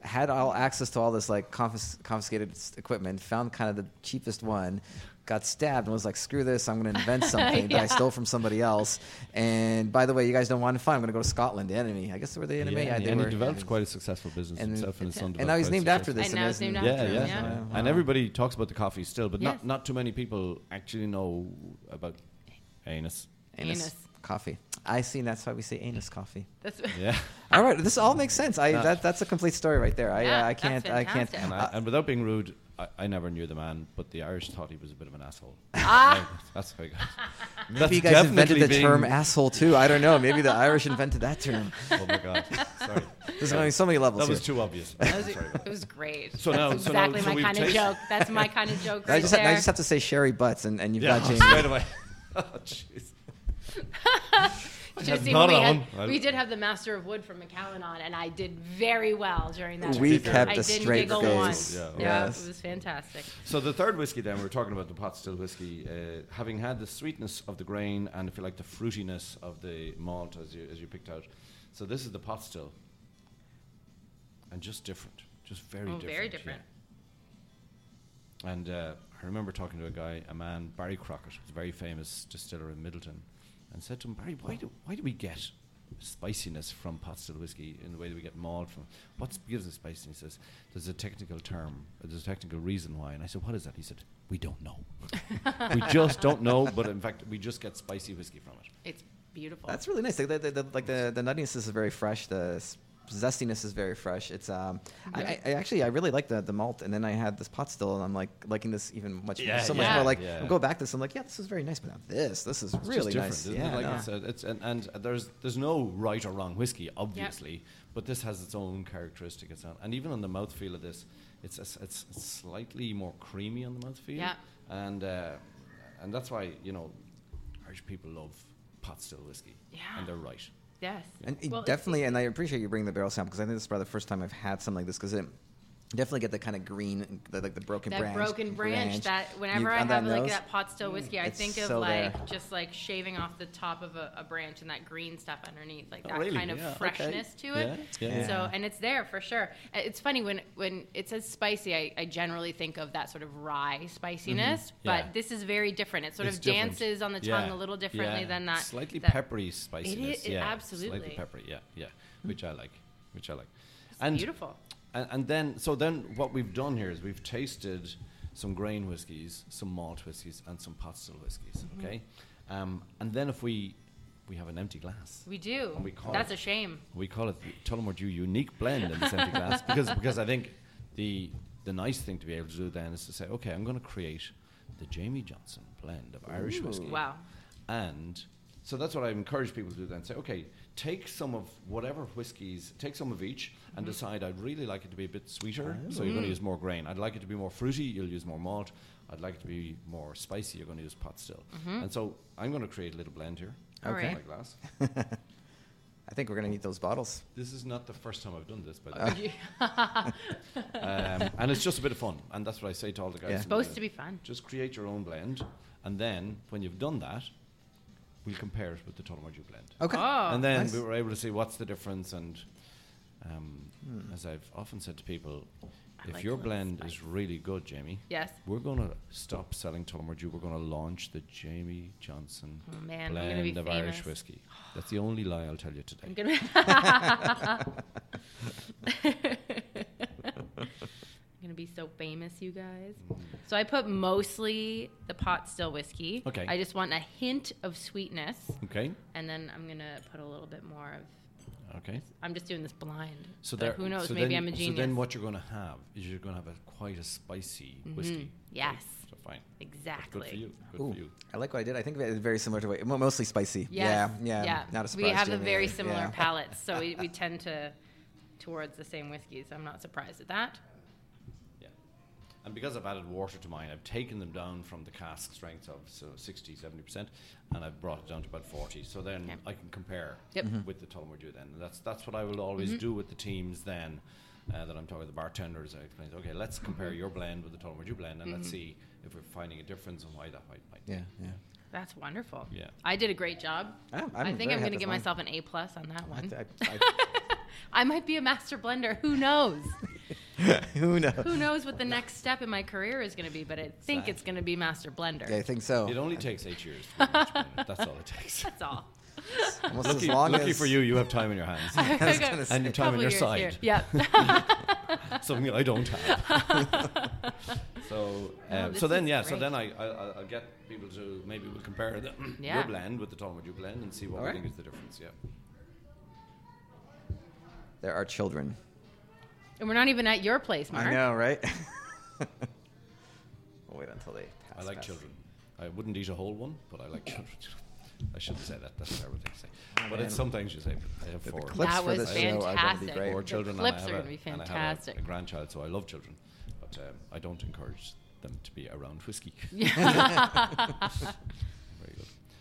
had all access to all this like confis- confiscated equipment, found kind of the cheapest one, got stabbed, and was like, "Screw this! I'm going to invent something that I stole from somebody else." And by the way, you guys don't want to find. I'm going to go to Scotland. The enemy. I guess they were the enemy. Yeah, they and were, he developed quite a successful business and- himself, and his son. and now he's named after this. And now and it's named after Yeah, him, yeah, yeah. And everybody talks about the Coffey still, but Yes. not not too many people actually know about anus. Anus. Anus. Coffee. I see. That's why we say anus Coffey. that's Yeah, All right, this all makes sense. I that, that's a complete story right there. I Yeah, uh, I can't I can't. and, I, and without being rude, I, I never knew the man, but the Irish thought he was a bit of an asshole. Ah. That's how he got. Maybe you guys invented the term asshole too. I don't know. Maybe the Irish invented that term. Oh my god! Sorry, There's only so many levels that was here. too obvious. That was, it was great. So now- That's so now- exactly so my we've kind of joke. That's my kind of joke I right just, ha- I just have to say Sherry Butts, and, and you've Yeah, got James. straight away. Oh, jeez. You should have not we, on. had, we did have the Master of Wood from Macallan on, and I did very well during that. We episode. kept I a didn't straight giggle face. once. Yeah. Yeah, Yes. it was fantastic. So the third whiskey, then we were talking about the pot still whiskey, uh, having had the sweetness of the grain and if you like the fruitiness of the malt as you as you picked out. So this is the pot still, and just different, just very different. Oh, different. very yeah. different. And uh, I remember talking to a guy, a man, Barry Crockett, who's a very famous distiller in Midleton, and said to him, Barry, why do why do we get spiciness from pot still whiskey in the way that we get malt from? What gives it spiciness? He says, there's a technical term, there's a technical reason why. And I said, what is that? He said, we don't know. we just don't know, but in fact, we just get spicy whiskey from it. It's beautiful. That's really nice. The, the, the, like the the nuttiness is very fresh. The s- zestiness is very fresh. It's um, I, I, I actually I really like the the malt, and then I had this pot still, and I'm like liking this even much Yeah, so much yeah. more. Like Yeah. I'll go back to this, I'm like, yeah, this is very nice, but now this this is It's just really different, nice. isn't Yeah, it? Like no. it's, a, it's and, and there's there's no right or wrong whiskey, obviously, but this has its own characteristic. It's and even on the mouthfeel of this, it's a s it's slightly more creamy on the mouthfeel. Yeah. and uh, and that's why you know Irish people love pot still whiskey. Yeah. and they're right. Yes. And Well, definitely, and I appreciate you bringing the barrel sample because I think this is probably the first time I've had something like this because it definitely get the kind of green, the, like the broken that branch. broken branch, that whenever You- I on have like nose, that pot still whiskey, I think of so like there. just like shaving off the top of a, a branch and that green stuff underneath, like Oh, that really? kind of Yeah, okay. freshness to it. Yeah, yeah. So and it's there for sure. Uh, It's funny when when it says spicy, I, I generally think of that sort of rye spiciness, but Mm-hmm. Yeah. this is very different. It sort It's of different. dances on the tongue Yeah, a little differently yeah. than that. Slightly that- peppery spiciness. it- yeah, absolutely. Slightly peppery. Yeah, yeah, which I like. Which I like. It's beautiful. And, and then, so then, what we've done here is we've tasted some grain whiskies, some malt whiskies, and some pot still whiskies. Mm-hmm. Okay, um, and then if we we have an empty glass, We do. And we call That's it- a shame. we call it the Tullamore Dew unique blend in this empty glass because because I think the the nice thing to be able to do then is to say, okay, I'm going to create the Jamie Johnson blend of Irish whiskey. Wow. And so that's what I encourage people to do then. Say, okay, take some of whatever whiskies, take some of each and mm-hmm. decide I'd really like it to be a bit sweeter. Oh. So you're going to mm. use more grain. I'd like it to be more fruity, you'll use more malt. I'd like it to be more spicy, you're going to use pot still. Mm-hmm. And so I'm going to create a little blend here. In my glass. I think we're gonna need those bottles. This is not the first time I've done this, by the uh, way. um, and it's just a bit of fun, and that's what I say to all the guys. Yeah. in Supposed to be fun. Just create your own blend, and then when you've done that, we'll compare it with the Tullamore Dew blend. Okay. Oh. and then nice. we were able to see what's the difference. And um, as I've often said to people, I if like your blend spice. is really good, Jamie, Yes. we're going to stop selling Tullamore Dew. We're going to launch the Jamie Johnson Oh, man, I'm be blend of Irish whiskey. That's the only lie I'll tell you today. I'm gonna. I'm gonna be so famous, you guys. So I put mostly the pot still whiskey. Okay. I just want a hint of sweetness, Okay. and then I'm gonna put a little bit more of. Okay. I'm just doing this blind. So there, who knows? so maybe then, I'm a genius. So then, what you're going to have is you're going to have a quite a spicy whiskey. Mm-hmm. Yes. Okay, So fine. That's exactly. good for you. Good Ooh, for you. I like what I did. I think it's very similar to what, mostly spicy. Yes. Yeah, yeah, Not a surprise. We have a Jamie. very similar Yeah. palates, so we, we tend to towards the same whiskeys. I'm not surprised at that. Yeah. And because I've added water to mine, I've taken them down from the cask strength of so 60, 70%, and I've brought it down to about 40. So then Okay. I can compare Yep. Mm-hmm. with the Tullamore Dew then. And that's, that's what I will always Mm-hmm. do with the teams then. Uh, that I'm talking to the bartenders, I explain, okay, let's compare Mm-hmm. your blend with the Tullamore Dew blend, and let's see if we're finding a difference and why that might, might be. Yeah, yeah. That's wonderful. Yeah. I did a great job. I'm- I I'm think I'm going to give mine. myself an A plus on that one. I, I, I might be a master blender. Who knows? Who knows? Who knows what the next step in my career is going to be? But I think it's going to be master blender. Yeah, I think so. It only takes eight years. To be a match blender. That's all it takes. That's all. Almost Lucky, as long lucky as, for you, you have time in your hands. I was gonna say. and your time on your side. here. Yeah. something I don't have. so, uh, this so then, is yeah, so then I, I, I'll- I'll get people to maybe we'll compare the, Yeah. your blend with the Tullamore Dew blend and see what All we right. think is the difference. Yeah. There are children. and we're not even at your place, Mark. I know, right? we'll wait until they pass. I like pass. children. I wouldn't eat a whole one, but I like children. I shouldn't say that. That's a terrible thing to say. but man. it's sometimes you say. I have The four. clips That for was this show are going to be fantastic. great. four children. and clips I are gonna a- be and I have a- fantastic. a, grandchild, so I love children, but um, I don't encourage them to be around whiskey.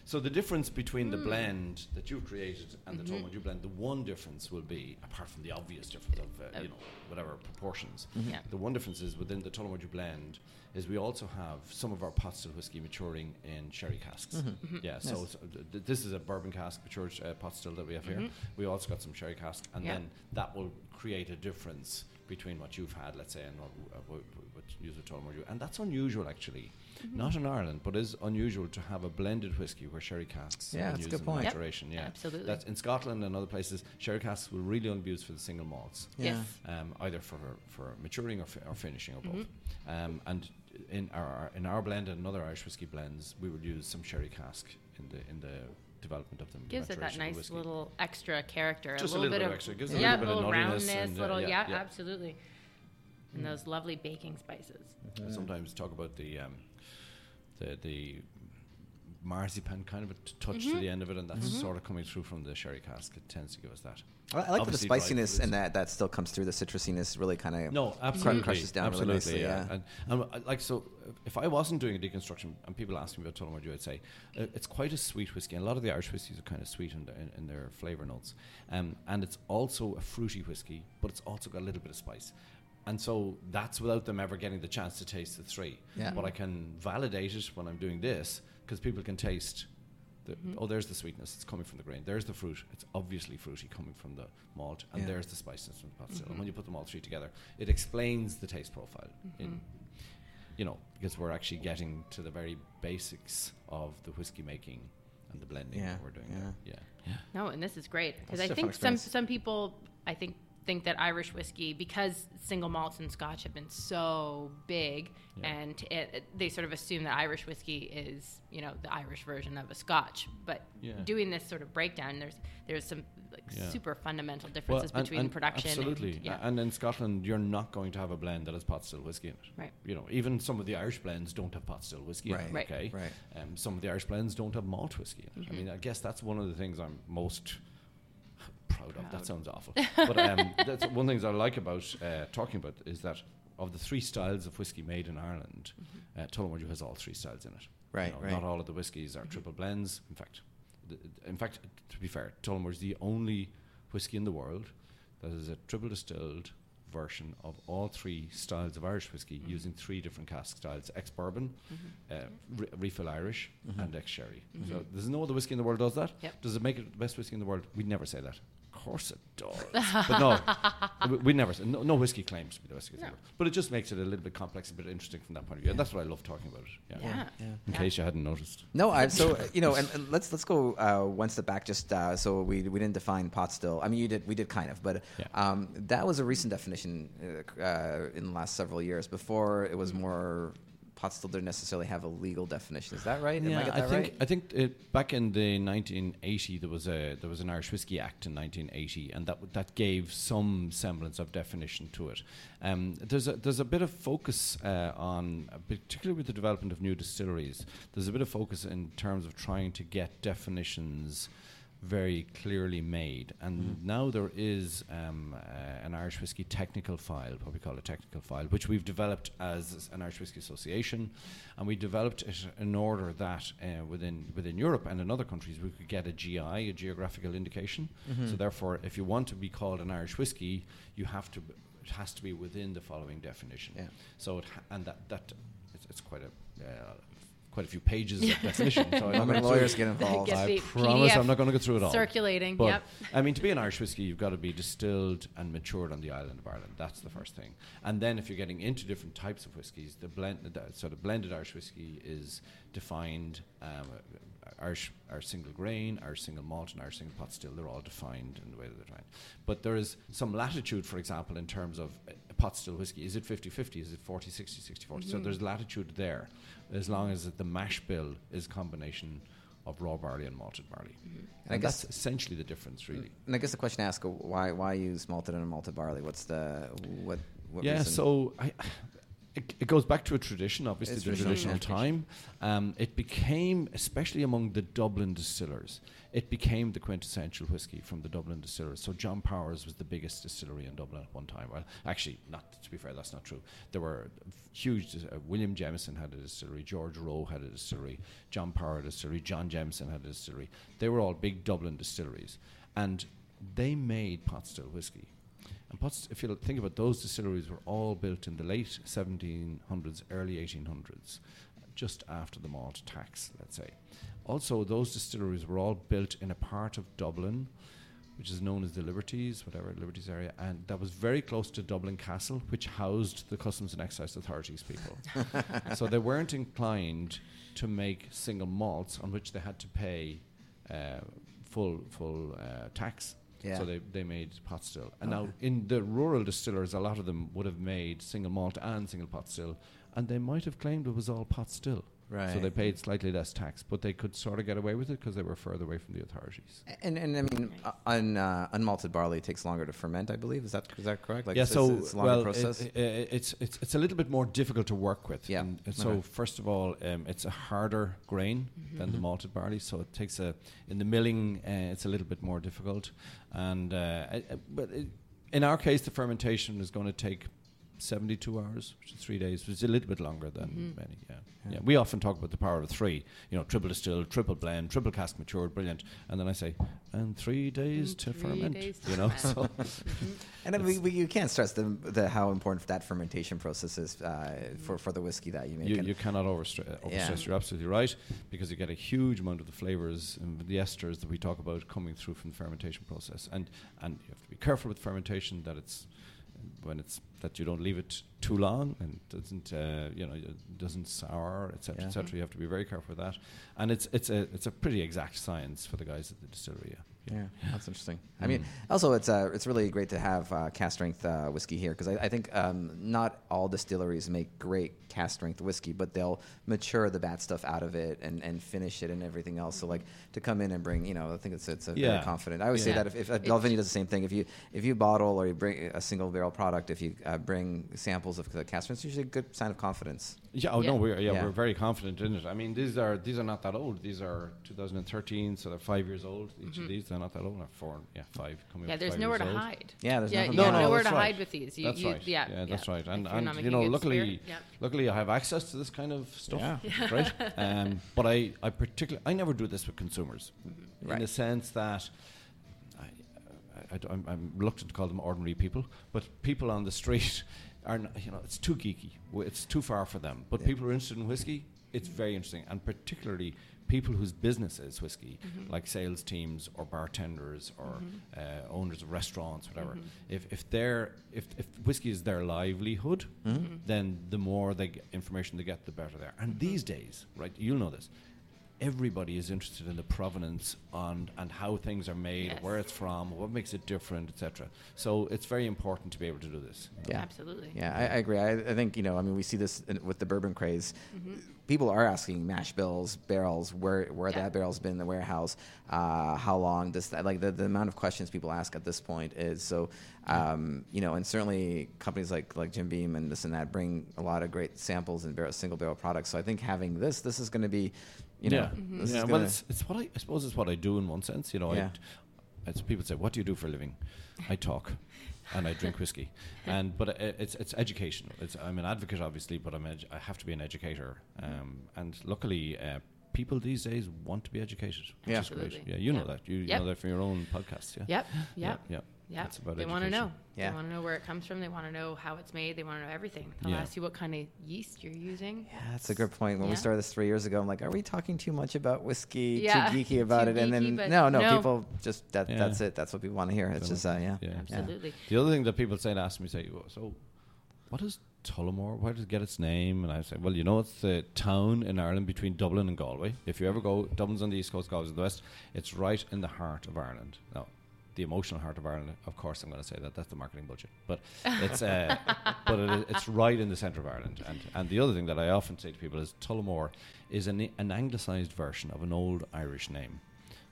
Very good. So the difference between Hmm. the blend that you've created and the Mm-hmm. Tullamore Dew blend, the one difference will be, apart from the obvious difference of uh, you know whatever proportions, Yeah. the one difference is within the Tullamore Dew blend is we also have some of our pot still whiskey maturing in sherry casks. Mm-hmm. Yeah, so, so th- th- this is a bourbon cask matured uh, pot still that we have here. We also got some sherry cask, and Mm-hmm. Yeah. then that will create a difference between what you've had, let's say, and what, uh, what, what you use with Tullamore Dew. And that's unusual, actually. Mm-hmm. Not in Ireland, but is unusual to have a blended whiskey where sherry casks Yeah, that's used good in point. Yep. Yeah, absolutely. That's in Scotland and other places. Sherry casks will really only be used for the single malts Yeah. Yes. um, either for for maturing or, fi- or finishing or both. Mm-hmm. Um, and in our in our blend and other Irish whiskey blends, we would use some sherry cask in the in the development of them. Gives it that maturation of the nice whiskey. little extra character. Just a a little, little bit bit of extra. Gives it a yeah, little bit of little roundness, and, uh, little yeah, yeah, yeah. absolutely. And those lovely baking spices. I sometimes talk about the um, the the marzipan kind of a t- touch Mm-hmm. to the end of it, and that's sort of coming through from the sherry cask. It tends to give us that. I, I like that the spiciness and that that still comes through. The citrusiness really kind of No, absolutely, crushes down really absolutely, nicely, yeah. yeah. And, and uh, like so, if I wasn't doing a deconstruction, and people ask me about Tullamore Dew, I'd say uh, it's quite a sweet whiskey. And a lot of the Irish whiskies are kind of sweet in, the, in, in their flavour notes, um, and it's also a fruity whiskey, but it's also got a little bit of spice. And so that's without them ever getting the chance to taste the three. Yeah. But I can validate it when I'm doing this because people can taste. The, Mm-hmm. Oh, there's the sweetness. It's coming from the grain. There's the fruit. It's obviously fruity coming from the malt, and Yeah. there's the spiciness from the pot still. And when you put them all three together, it explains the taste profile. In, you know, because we're actually getting to the very basics of the whiskey making and the blending Yeah, that we're doing. yeah. There. Yeah. No, and this is great because That's I a fun think some some people I think think that Irish whiskey, because single malts and Scotch have been so big, and it, it- they sort of assume that Irish whiskey is, you know, the Irish version of a Scotch. But Yeah. doing this sort of breakdown, there's there's some like Yeah. super fundamental differences and- between and production. Absolutely. And, yeah. And in Scotland, you're not going to have a blend that has pot still whiskey in it. Right. You know, even some of the Irish blends don't have pot still whiskey in Right. it. Right. Okay. Right. Um, some of the Irish blends don't have malt whiskey in it. I Mm-hmm. mean, I guess that's one of the things I'm most proud of. That sounds awful. but um, that's one of the things I like about uh, talking about is that of the three styles of whiskey made in Ireland, uh, Tullamore has all three styles in it. Mm-hmm. Right, You know, right. Not all of the whiskies are triple blends. In fact, th- in fact, to be fair, Tullamore is the only whiskey in the world that is a triple distilled version of all three styles of Irish whiskey using three different cask styles: ex bourbon, uh, re- refill Irish, and ex sherry. So there's no other whiskey in the world does that. Yep. Does it make it the best whiskey in the world? We'd never say that. Of course it does. but no, we, we never say no, no whiskey claims to be the whiskey in the world. But it just makes it a little bit complex, a bit interesting from that point of view. And that's what I love talking about. Yeah. yeah. Yeah. In case you hadn't noticed. No, I so you know, and, and let's let's go uh, one step back. Just uh, so we we didn't define pot still. I mean, you did. We did kind of, but Yeah. um, that was a recent definition uh, uh, in the last several years. Before it was more pot still didn't necessarily have a legal definition. Is that right? Am I get that think right? I think it, back in the 1980 there was a there was an Irish Whiskey Act in 1980, and that that gave some semblance of definition to it. Um, there's a there's a bit of focus uh, on, uh, particularly with the development of new distilleries. There's a bit of focus in terms of trying to get definitions very clearly made. And now there is um, uh, an Irish Whiskey technical file, what we call a technical file, which we've developed as an Irish Whiskey Association, and we developed it in order that uh, within within Europe and in other countries we could get a GI, a geographical indication. So therefore, if you want to be called an Irish whiskey, you have to. b- It has to be within the following definition. Yeah. So it ha- and that that it's, it's quite a. Uh, Quite a few pages of definition. So I'm How many gonna lawyers get involved? Get I promise PDF I'm not going to go through it all. circulating, But, yep. I mean, to be an Irish whiskey, you've got to be distilled and matured on the island of Ireland. That's the first thing. And then, if you're getting into different types of whiskies, the blend, the, so the blended Irish whiskey is defined. Um, Irish, Irish single grain, Irish single malt, and Irish single pot still. They're all defined in the way that they're defined. But there is some latitude, for example, in terms of uh, pot still whiskey. Is it 50 50? Is it 40 60 60 40? So there's latitude there, as long as the mash bill is a combination of raw barley and malted barley. And I guess- that's essentially the difference, really. And I guess the question to ask: uh, Why why use malted and malted barley? What's the what? what yeah, reason? so I, it, it goes back to a tradition, obviously, It's the traditional, traditional time. Um, it became, especially among the Dublin distillers, it became the quintessential whiskey from the Dublin distillers. So John Powers was the biggest distillery in Dublin at one time. Well, actually, not to be fair, that's not true. There were huge. Uh, William Jameson had a distillery. George Roe had a distillery. John Power had a distillery. John Jameson had a distillery. They were all big Dublin distilleries, and they made pot still whiskey. And pots, if you think about those distilleries, were all built in the late 1700s, early 1800s, just after the malt tax, let's say. Also, those distilleries were all built in a part of Dublin, which is known as the Liberties, whatever Liberties area, and that was very close to Dublin Castle, which housed the Customs and Excise Authorities people. so they weren't inclined to make single malts on which they had to pay uh, full full uh, tax. Yeah. So they, they made pot still. And now in the rural distillers, a lot of them would have made single malt and single pot still, and they might have claimed it was all pot still. So they paid slightly less tax, but they could sort of get away with it because they were further away from the authorities. And, and I mean, uh, un, uh, unmalted barley takes longer to ferment. I believe is that is that correct? Like yeah, it's, so it's, it's a longer well, process. It, it, it's it's it's a little bit more difficult to work with. Yeah. And, and so Okay. first of all, um, it's a harder grain Mm-hmm. than the malted barley, so it takes a in the milling. Uh, it's a little bit more difficult, and uh, I- but it, in our case, the fermentation is going to take. 72 hours, which is three days, which is a little bit longer than Mm-hmm. many. Yeah. yeah, We often talk about the power of three. You know, triple distilled, triple blend, triple cask matured, brilliant. And then I say, and three days And to three ferment. days to you know, so And then we, we, you can't stress the, the how important that fermentation process is uh, for, for the whiskey that you make. You, you cannot overstress, uh, overstress. Yeah. You're absolutely right because you get a huge amount of the flavors and the esters that we talk about coming through from the fermentation process, and and you have to be careful with fermentation that it's when it's that you don't leave it too long and doesn't uh, you know doesn't sour etc Yeah. etc. You have to be very careful with that, and it's it's a it's a pretty exact science for the guys at the distillery. Yeah. Yeah, that's interesting. I mean, also it's uh, it's really great to have uh, cask strength uh, whiskey here because I, I think um, not all distilleries make great cask strength whiskey, but they'll mature the bad stuff out of it and, and finish it and everything else. So like to come in and bring, you know, I think it's it's a Yeah. very confident. I always Yeah. say that if, if Balvenie does the same thing, if you if you bottle or you bring a single barrel product, if you uh, bring samples of the cask strength, it's usually a good sign of confidence. Yeah, oh Yeah. no, we're yeah, Yeah. we're very confident in it. I mean, these are these are not that old. These are 2013, so they're five years old. Each of these, they're not that old. They're four, yeah, five coming. Yeah, up there's five nowhere to old. hide. Yeah, there's yeah, nothing you to have nowhere to right. hide with these. You, that's you, right. Yeah, that's right. And you're and you know, luckily, spirit, yeah. luckily, I have access to this kind of stuff. Yeah. Right. um, but I, I particularly, I never do this with consumers, Mm-hmm. Right. in the sense that. I, I, am I'm reluctant to call them ordinary people, but people on the street are, n- you know, it's too geeky. It's too far for them. But Yeah. people who are interested in whiskey, it's very interesting, and particularly people whose business is whiskey, mm-hmm. like sales teams or bartenders or mm-hmm. uh, owners of restaurants, whatever. Mm-hmm. If if they're if if whiskey is their livelihood, then the more they get information they get, the better they are. And these days, right, you'll know this. Everybody is interested in the provenance on and how things are made, Yes. where it's from, what makes it different, etc. So it's very important to be able to do this. Yeah. Absolutely. Yeah, I, I agree. I, I think you know. I mean, we see this in, with the bourbon craze. People are asking mash bills, barrels, where where Yeah. that barrel's been in the warehouse, uh, how long does that like the, the amount of questions people ask at this point is so. Um, you know, and certainly companies like like Jim Beam and this and that bring a lot of great samples and barrel, single barrel products. So I think having this, this is going to be, you know, yeah, this yeah. well, it's, it's what I, I suppose it's what I do in one sense. You know, Yeah. I, it's people say, "What do you do for a living?" I talk, and I drink whiskey, and but it, it's it's educational. It's I'm an advocate, obviously, but I'm edu- I have to be an educator, um, and luckily. Uh, People these days want to be educated, which Yeah. is great. Absolutely. Yeah, you know that. You, you Yep. know that from your own podcast. Yeah. Yep. Yeah. Yep. Yeah. Yeah, It's about they want to know. Yeah. They want to know where it comes from. They want to know how it's made. They want to know everything. They'll Yeah. ask you what kind of yeast you're using. Yeah, that's a good point. When we started this three years ago, I'm like, are we talking too much about whiskey, Yeah, too geeky about too it? And then no, no, no. people just that Yeah. that's it. That's what people want to hear. It's So, just uh, yeah, yeah. Absolutely. The other thing that people say to ask me, say, so what is Tullamore? Where does it get its name? And I say, well, you know, it's the town in Ireland between Dublin and Galway. If you ever go, Dublin's on the east coast, Galway's on the west. It's right in the heart of Ireland. Now, the emotional heart of Ireland, of course, I'm going to say that. That's the marketing budget. But it's, uh, but it, it's right in the centre of Ireland. And, and the other thing that I often say to people is Tullamore is an, an anglicised version of an old Irish name.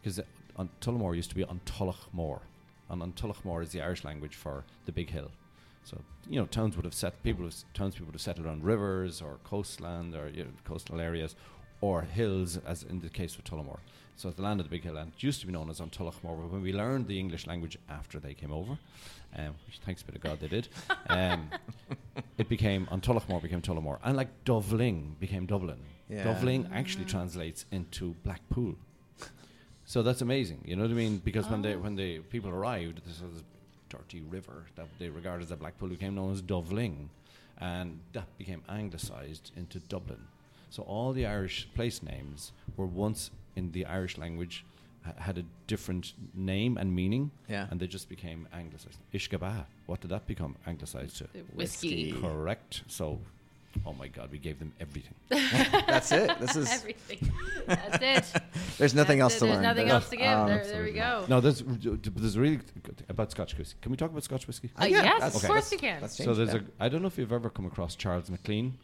Because on Tullamore used to be on Tullachmore. And on Tullachmore is the Irish language for the big hill. So you know, towns would have set people, townspeople would have settled on rivers or coastland or you know, coastal areas, or hills, as in the case of Tullamore. So the land of the big hill, and it used to be known as Tullachmore. But when we learned the English language after they came over, um, which thanks be to God they did, um, it became Tullachmore became Tullamore, and like Dovling became Dublin. Yeah. Dovling actually translates into Blackpool. So that's amazing, you know what I mean? Because when they when the people arrived, this was a dirty river that they regarded as a Blackpool became known as Dovling, and that became anglicised into Dublin. So all the Irish place names were once in the Irish language had a different name and meaning, Yeah. and they just became anglicised. Ishkabah, what did that become anglicised to? The whiskey. Whiskey. Correct. So, oh my God, we gave them everything. That's it. This is Everything. That's it. there's nothing That's else it. to There's learn. nothing There's- nothing else to give. um, there, there we go. No, there's there's really about Scotch whiskey. Can we talk about Scotch whiskey? Uh, yeah, yes, that's- of course let's- you can. let's So there's that. a. I don't know if you've ever come across Charles McLean.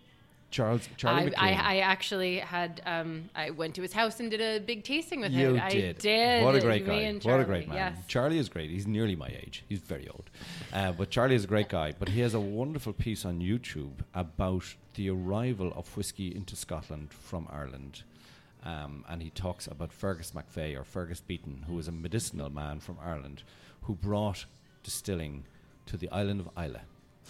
Charles Charlie I, I, I actually had um, I went to his house and did a big tasting with you him. I did. did. What a great guy. What a great man. Yes. Charlie is great. He's nearly my age. He's very old. Uh, but Charlie is a great guy. But he has a wonderful piece on YouTube about the arrival of whiskey into Scotland from Ireland. Um, and he talks about Fergus MacVeigh or Fergus Beaton, who was a medicinal man from Ireland who brought distilling to the island of Islay.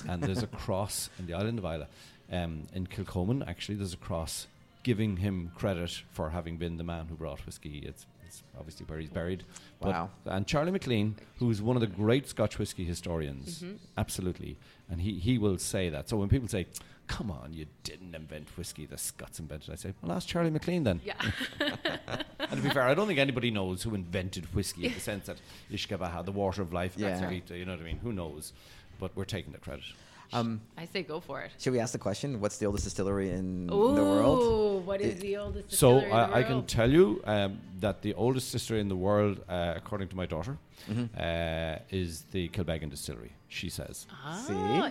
And there's a cross in the island of Islay. Um, in Kilchoman, actually, there's a cross giving him credit for having been the man who brought whiskey. It's, it's obviously where he's buried. But- Wow. and Charlie McLean, who's one of the great Scotch whiskey historians, Mm-hmm. absolutely, and he, he will say that. So when people say, "Come on, you didn't invent whiskey, the Scots invented," it, I say, "Well, ask Charlie McLean then." Yeah. and to be fair, I don't think anybody knows who invented whiskey in the sense that Ishkabaha, the water of life, Yeah. Maxarita, you know what I mean? Who knows? But we're taking the credit. Um, I say go for it. should we ask the question? What's the oldest distillery in Ooh, the world? Oh what is the oldest So distillery in the I, I can tell you um, that the oldest distillery in the world, uh, according to my daughter, Mm-hmm. uh, is the Kilbeggan Distillery. She says. Oh,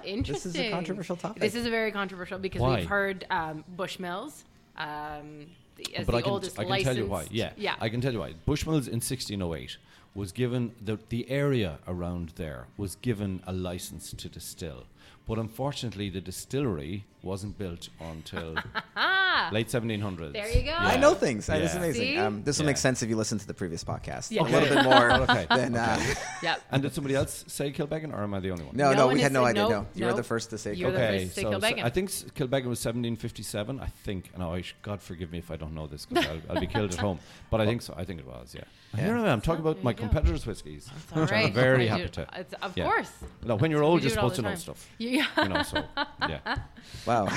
See? interesting. This is a controversial topic. This is a very controversial because Why? we've heard um, Bushmills um, the, as but the I can, oldest I can tell you why. licensed- Yeah, yeah. I can tell you why. Bushmills in 1608 was given the the area around there was given a license to distill, but unfortunately the distillery wasn't built until late 1700s. There you go. I know things. This is amazing. Um, this will Yeah. make sense if you listen to the previous podcast. Yeah. A little bit more Okay. than. Uh, Yep. And did somebody else say Kilbeggan, or am I the only one? no, No no, one we had no idea. no, No, you were the first to say. You're the Kilbeggan. Okay, first to say so, so I think s- Kilbeggan was 1757. I think. No, I sh- God forgive me if I don't know this because I'll, I'll be killed at home. But I think so. I think it was. Yeah. And Here I am talking about my There you go. competitors' whiskies. It's all I'm very happy to. it's- of Yeah. course. No, when you're old, do you're all supposed to the know stuff. Yeah. You know, so yeah. Wow.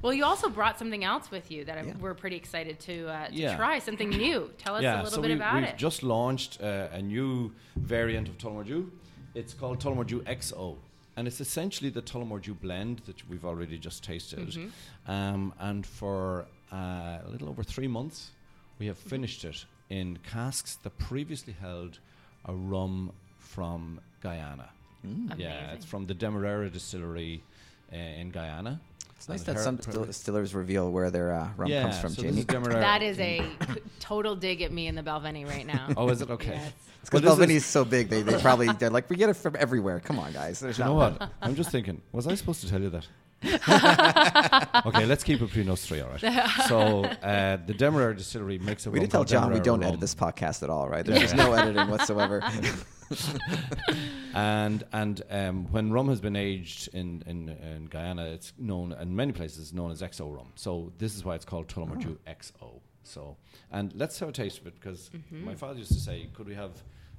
Well, you also brought something else with you that Yeah. we're pretty excited to, uh, to Yeah. try. Something new. Tell us a yeah, little so bit we, about we've it. just launched uh, a new variant of Tullamore Dew. It's called Tullamore Dew XO. And it's essentially the Tullamore Dew blend that we've already just tasted. Mm-hmm. Um, and for uh, a little over three months, we have finished it in casks that previously held a rum from Guyana. Yeah, it's from the Demerara distillery uh, in Guyana. It's nice that some her- distill- distillers reveal where their uh, rum yeah, comes from, so Jamie. This Demerara. that is a total dig at me in the Balvenie right now. Oh, is it okay? Yes. It's because this Balvenie is- is so big, they, they probably they're like we get it from everywhere. Come on, guys. There's You know what? I'm just thinking, was I supposed to tell you that? okay, let's keep it between us three, all right? So, uh, the Demerara distillery makes a We did tell called John we don't rum. edit this podcast at all, right? There's no editing whatsoever. And and um, when rum has been aged in, in, in Guyana, it's known in many places known as XO rum. So this is why it's called Tullamore Dew XO. So and let's have a taste of it because Mm-hmm. my father used to say, could we have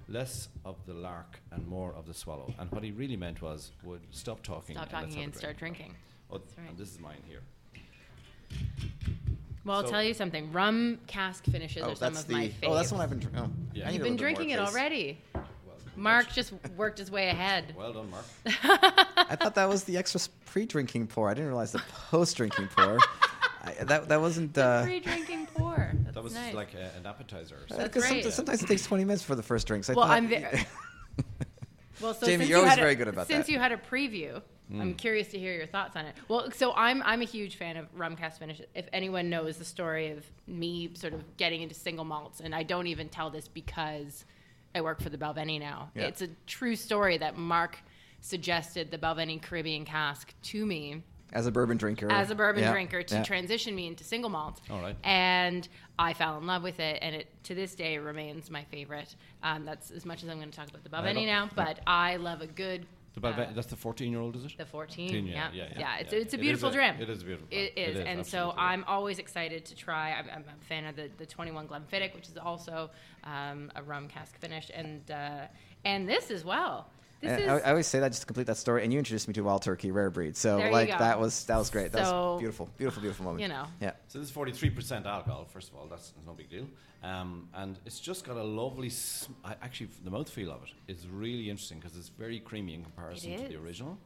less of the lark and more of the swallow? And what he really meant was, would stop talking. Stop and talking have and start drink. drinking. Oh, That's right. and this is mine here. Well, I'll So- tell you something. Rum cask finishes oh, are some of the. my faves. Oh, that's the one I've been. Dr- oh, Yeah. I need You've been little bit drinking it more, already. Well, Mark just worked his way ahead. Well done, Mark. I thought that was the extra s- pre-drinking pour. I didn't realize the post-drinking pour. I, that that wasn't. Uh, Pre-drinking pour. That's That was nice. like a, an appetizer. or uh, something. 'cause great. sometimes, sometimes it takes 20 minutes for the first drink. So I well, thought- I'm very. Well, so Jamie, since you're you always had a- good about Since that. you had a preview, I'm mm. curious to hear your thoughts on it. Well, so I'm I'm a huge fan of rum cask finish. If anyone knows the story of me sort of getting into single malts, and I don't even tell this because I work for the Balvenie now. Yeah. It's a true story that Mark suggested the Balvenie Caribbean cask to me as a bourbon drinker. as a bourbon Yeah, drinker to yeah. transition me into single malt. All right. And I fell in love with it, and it to this day remains my favorite. Um, that's as much as I'm going to talk about the I now, love- but I love a good. The Balve- uh, that's the 14 year old, is it? the 14, 14, yeah, yeah, yeah, yeah, yeah, It's, yeah. it's a It is beautiful a- dram. it is beautiful It dram. is, It is, and so. I'm always excited to try. I'm, I'm a fan of the, the 21 Glenfiddich, which is also um, a rum cask finish, and uh, and this as well. This And is I, I always say that just to complete that story, and you introduced me to Wild Turkey Rare Breed. So There you like go. that was that was great. That So, was beautiful, beautiful, beautiful moment. you know. Yeah. So this is 43% alcohol, first of all. That's, that's no big deal. Um, and it's just got a lovely, sm- I, actually, the mouthfeel of it is really interesting because it's very creamy in comparison to the original.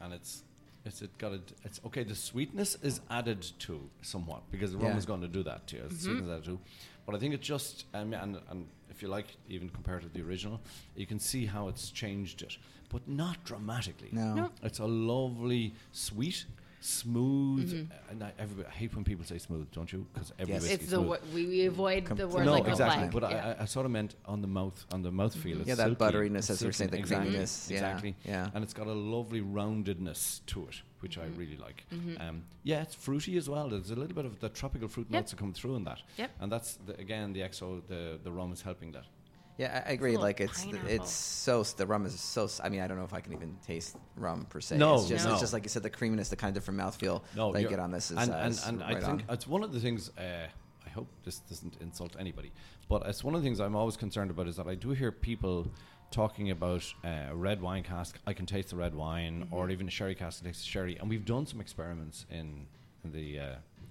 And it's, it's it got a, d- it's okay. The sweetness is added to somewhat because the rum Yeah. is going to do that to you. The sweetness is added to, but I think it just um, and and if you like, even compared to the original, you can see how it's changed it, but not dramatically. No. No. It's a lovely, sweet, smooth. And I, everybody, I hate when people say smooth, don't you? Because every Yes. whiskey's it's the smooth. wo- we, we avoid the word No, like exactly. a But flag. I, I, I sort of meant on the mouth, on the mouth feel. It's Yeah, that silky, butteriness, as you were saying, silky. the exactly, creaminess. Yeah, Exactly. yeah. And it's got a lovely roundedness to it, which Mm-hmm. I really like. Um, yeah, it's fruity as well. There's a little bit of the tropical fruit Yep. notes that come through in that. Yep. And that's the, again the XO, the the rum is helping that. Yeah, I, I agree. little Like it's pineapple. it's so the rum is so. I mean, I don't know if I can even taste rum per se. No, it's just, no. it's just like you said, the creaminess, the kind of different mouthfeel No, that you get on this is and uh, and, is and I think on. it's one of the things. Uh, I hope this doesn't insult anybody, but it's one of the things I'm always concerned about is that I do hear people talking about uh, a red wine cask. I can taste the red wine, Mm-hmm. or even a sherry cask. I taste the sherry, and we've done some experiments in in the uh,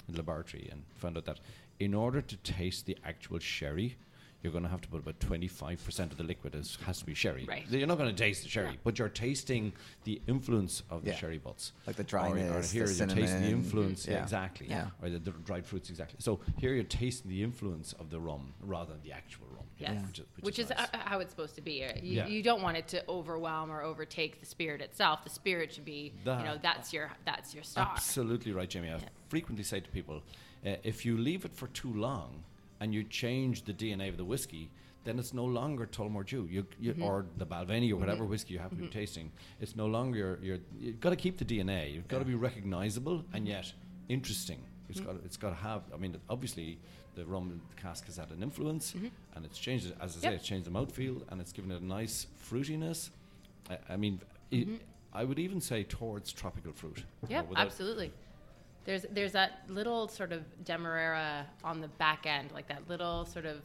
in the laboratory and found out that in order to taste the actual sherry, you're going to have to put about 25% of the liquid is, has to be sherry. Right. You're not going to taste the sherry, Yeah. but you're tasting the influence of the Yeah. sherry butts. Like the Or- Or, dryness, the here you're tasting the influence. Yeah. Yeah. exactly. Yeah. Or the, the dried fruits, exactly. So here you're tasting the influence of the rum rather than the actual rum. you know, Which is, which Which, is, is, nice. uh, how it's supposed to be. You, Yeah. you don't want it to overwhelm or overtake the spirit itself. The spirit should be, That- you know, that's your that's your star. Absolutely right, Jamie. I Yeah. frequently say to people, uh, if you leave it for too long and you change the DNA of the whiskey, then it's no longer Tullamore Dew, you, you, Mm-hmm. or the Balvenie or whatever whiskey you happen to be tasting. It's no longer your. your you've got to keep the DNA. You've got to be recognizable and yet interesting. It's Mm-hmm. got. It's got to have. I mean, obviously, the rum cask has had an influence, and it's changed it. As I say, Mm-hmm. It's changed the mouthfeel, and it's given it a nice fruitiness. I, I mean, Mm-hmm. it, I would even say towards tropical fruit. Yep, without- absolutely. There's there's that little sort of demerara on the back end, like that little sort of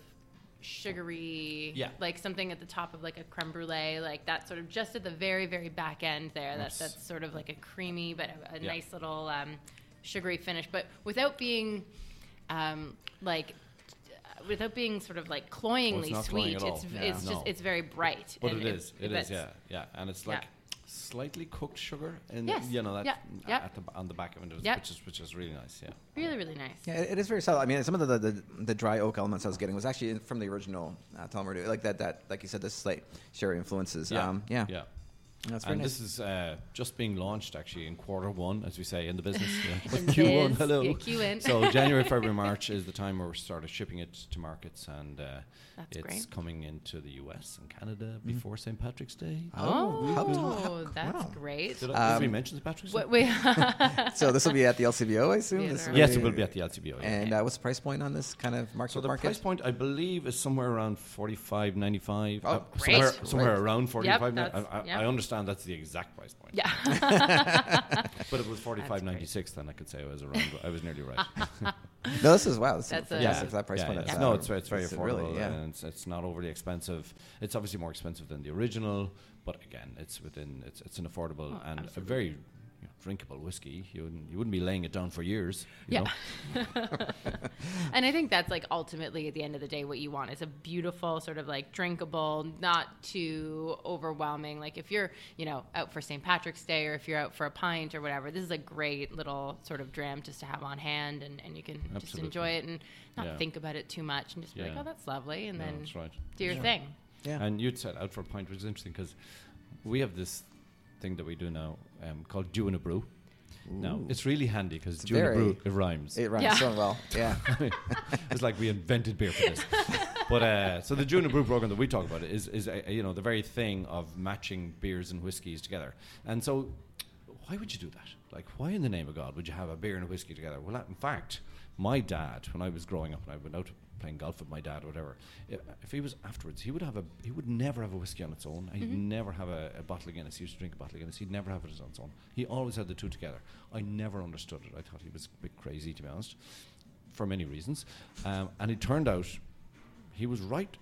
sugary, Yeah. like something at the top of like a creme brulee, like that sort of just at the very very back end there. That that's sort of like a creamy but a, a Yeah. nice little um, sugary finish, but without being um, like. Without being sort of like cloyingly not cloying sweet, all. it's Yeah. it's No. just it's very bright. But and it is, it is, that's- yeah, yeah, and it's like slightly cooked sugar, and Yes, you know that yeah, a- yeah. at the, on the back of it, Yeah. which is which is really nice, yeah. Really, really nice. Yeah, it, it is very subtle. I mean, some of the, the the dry oak elements I was getting was actually from the original uh, Tullamore Dew. Like that, that like you said, the slight sherry influences. Um, yeah, yeah. That's and nice. this is uh, just being launched actually in quarter one, as we say in the business. Yeah. In Q1, biz, hello. yeah, Q in. so January, February, March is the time where we started shipping it to markets, and uh, it's great. coming into the US and Canada before St. Patrick's Day. Oh, how- how- that's wow. great. Did, I, did we Um, mention St. Patrick's Day? What, wait, so this will be at the LCBO, I assume. Yeah, This will yes, it will be at the LCBO. Yeah. And uh, what's the price point on this kind of market? So the market? price point, I believe, is somewhere around forty-five ninety-five. Oh, great. somewhere, Great. somewhere around forty-five. I, that's- I, yep. I understand that's the exact price point. yeah. But if it was forty-five ninety-six, then I could say I was around. I was nearly right. No, this is wow. This That's is a- fantastic that price yeah, point. yeah. It's, No, uh, it's, it's very affordable. Really, yeah. and it's, it's not overly expensive. It's obviously more expensive than the original, but again, it's within. It's it's an affordable Oh, and absolutely. a very you know, drinkable whiskey. You wouldn't you wouldn't be laying it down for years. You Yeah. know? and I think that's like ultimately at the end of the day what you want is a beautiful sort of like drinkable, not too overwhelming. Like if you're, you know, out for St. Patrick's Day or if you're out for a pint or whatever, this is a great little sort of dram just to have on hand and, and you can just enjoy it and not Yeah. think about it too much and just be like, oh, that's lovely. And No, then that's right. do your Yeah. thing. Yeah. And you'd said out for a pint, which is interesting because we have this thing that we do now um, called Dew in a Brew. Now, it's really handy because It's Dew in a Brew, it rhymes. It runs Yeah. so well. Yeah. it's like we invented beer for this. but uh, so the Dew in a Brew program that we talk about is, is uh, you know, the very thing of matching beers and whiskies together. And so why would you do that? Like, why in the name of God would you have a beer and a whiskey together? Well, in fact, my dad, when I was growing up and I went out playing golf with my dad or whatever, if he was afterwards, he would have a he would never have a whiskey on its own. He'd never have a, a bottle of Guinness. He used to drink a bottle of Guinness. He'd never have it on its own. He always had the two together. I never understood it. I thought he was a bit crazy, to be honest, for many reasons. Um, and it turned out he was right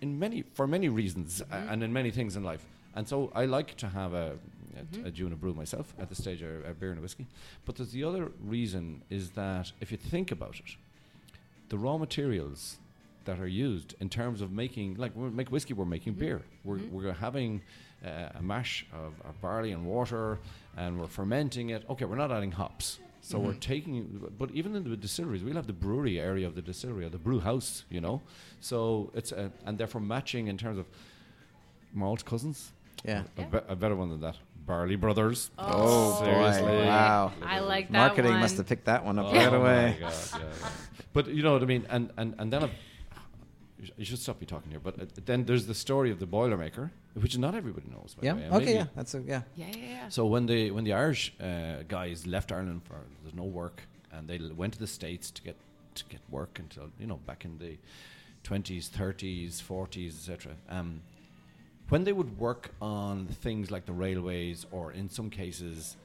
in many for many reasons uh, and in many things in life. And so I like to have a, a, and a brew myself at the stage of a beer and a whiskey. But there's the other reason is that if you think about it, the raw materials that are used in terms of making, like we make whiskey, we're making mm-hmm. beer. We're, mm-hmm. we're having uh, a mash of, of barley and water, and we're fermenting it. Okay, we're not adding hops. So we're mm-hmm. taking, but even in the distilleries, we'll have the brewery area of the distillery, or the brew house, you know. So it's, a, and therefore matching in terms of malt cousins. Yeah. A, be- a better one than that. Barley Brothers. Oh, boy. Wow. I like that Marketing one. must have picked that one up Oh right my away. God, yeah, yeah. But you know what I mean, and and and then I've, you should stop me talking here. But uh, then there's the story of the Boilermaker, which not everybody knows. By Yeah. the way, Okay. maybe- Yeah. That's a yeah. Yeah, yeah, yeah. So when the when the Irish uh, guys left Ireland for there's no work, and they l- went to the states to get to get work until you know back in the twenties, thirties, forties, etc. Um, when they would work on things like the railways, or in some cases,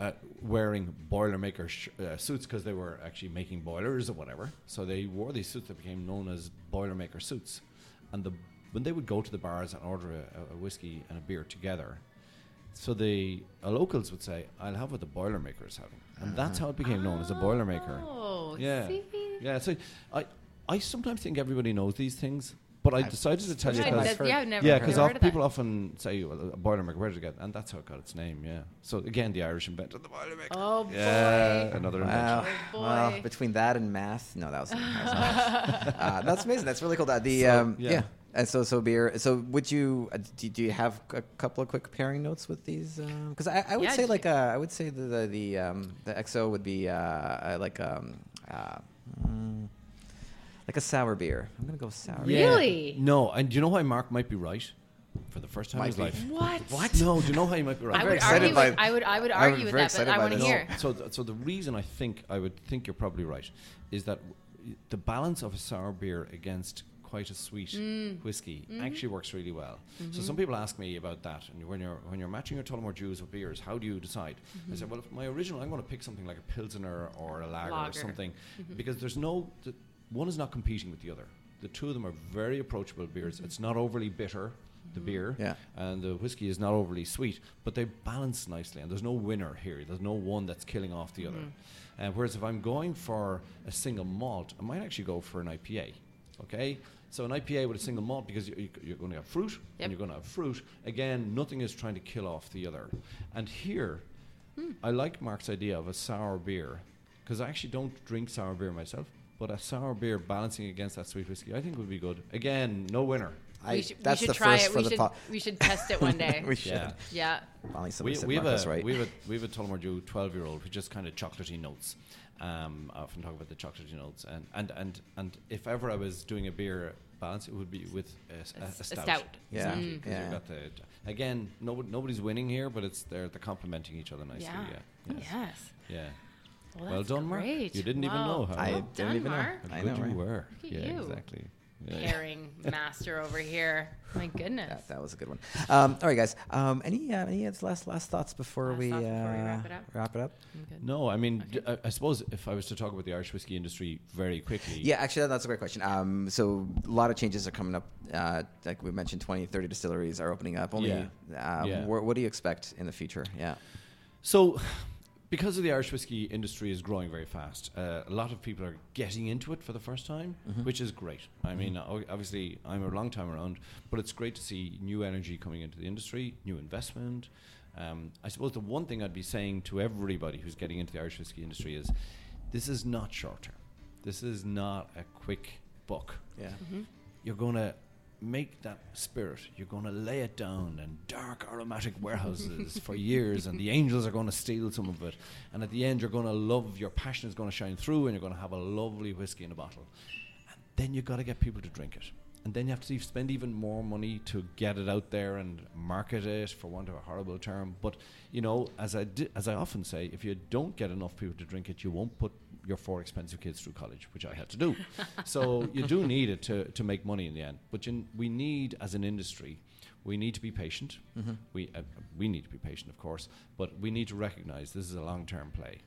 uh, wearing Boilermaker sh- uh, suits because they were actually making boilers or whatever. So they wore these suits that became known as Boilermaker suits. And the when they would go to the bars and order a, a whiskey and a beer together, so the uh, locals would say, "I'll have what the Boilermaker is having," and that's how it became known as a Boilermaker. Oh, Yeah, see? yeah. So I, I sometimes think everybody knows these things, but I decided to tell you Right, I've because yeah, I've never, yeah, because of people that. often say well, a Boilermaker, where did it get? And that's how it got its name. Yeah. So again, the Irish invented the Boilermaker. Oh, boy. Yeah, another Wow. invention. Oh, well, between that and math, no, that was, that was uh, that's amazing. That's really cool. That the So, um, yeah. yeah. And so, so beer. So, would you uh, do, do you have a couple of quick pairing notes with these? Because I, I would Yeah, say like uh, I would say the the the, um, the XO would be uh, uh, like um, uh, mm, like a sour beer. I'm gonna go sour. Yeah. beer. Really? No, and do you know why Mark might be right for the first time in his be. life? What? What? No, do you know how he might be right? I'm very would excited argue. by- With, I would. I would I'm argue with very that, but excited I by want to this. hear. So, th- so the reason I think I would think you're probably right is that w- the balance of a sour beer against quite a sweet Mm. whiskey Mm-hmm. actually works really well. So some people ask me about that, and when you're when you're matching your Tullamore Dews with beers, how do you decide? I said, well, if my original, I'm going to pick something like a pilsner or a lager, or Lager. something, because there's no the, one is not competing with the other. The two of them are very approachable beers. It's not overly bitter. The mm-hmm. beer, Yeah. and the whiskey is not overly sweet, but they balance nicely, and there's no winner here. There's no one that's killing off the other. Mm-hmm. Uh, whereas if I'm going for a single malt, I might actually go for an IPA. Okay, so an IPA with a single malt because you, you're going to have fruit, Yep. and you're going to have fruit. Again, nothing is trying to kill off the other. And here, hmm. I like Mark's idea of a sour beer because I actually don't drink sour beer myself. But a sour beer balancing against that sweet whiskey, I think would be good. Again, no winner. I, we should, that's we should the try first it. for We the should, po- we should test it one day. we should. Yeah. yeah. Finally, we, we have a right. we have a we have a Tullamore Dew twelve year old who just kind of chocolatey notes. Um, I often talk about the chocolatey notes, and, and and and if ever I was doing a beer balance, it would be with a stout. stout. Yeah. Exactly, Mm. 'cause you've Yeah. got the again. Nobody, nobody's winning here, but it's they're they're complementing each other nicely. Yeah. Yeah. Yes. Yes. Yeah. Well, Well that's done, Mark. great. You didn't even know how I Well didn't done, even know. Mark. how I good know, right? you were. Look at yeah, you. exactly. Yeah. Pairing master over here. My goodness. That, that was a good one. Um, all right, guys. Um, any uh, any last last thoughts before Last we thoughts uh, we wrap it up? Wrap it up. No, I mean, d- I, I suppose if I was to talk about the Irish whiskey industry very quickly, Yeah, actually, that- that's a great question. Um, so a lot of changes are coming up. Uh, like we mentioned, 20, 30 distilleries are opening up. Only. Yeah. Um, Yeah. wh- what do you expect in the future? Yeah. So, because of the Irish whiskey industry is growing very fast, uh, a lot of people are getting into it for the first time, which is great. I mean, obviously, I'm a long time around, but it's great to see new energy coming into the industry, new investment. Um, I suppose the one thing I'd be saying to everybody who's getting into the Irish whiskey industry is this is not short term. This is not a quick buck Yeah. you're going to make that spirit, you're going to lay it down in dark aromatic warehouses for years, and the angels are going to steal some of it. And at the end, you're going to love, your passion is going to shine through, and you're going to have a lovely whiskey in a bottle. And then you've got to get people to drink it. And then you have to spend even more money to get it out there and market it, for want of a horrible term. But you know, as I di- as I often say, if you don't get enough people to drink it, you won't put your four expensive kids through college, which I had to do. so you do need it to, to make money in the end. But you, we need, as an industry, we need to be patient. We uh, we need to be patient, of course, but we need to recognise this is a long term play.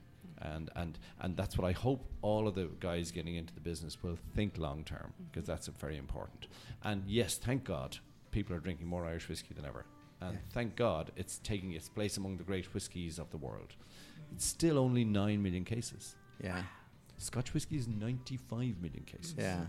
And, and and that's what I hope all of the guys getting into the business will think long term because that's uh, very important. And yes, thank God people are drinking more Irish whiskey than ever. And thank God it's taking its place among the great whiskies of the world. It's still only 9 million cases. Yeah. Scotch whiskey is 95 million cases. Yeah.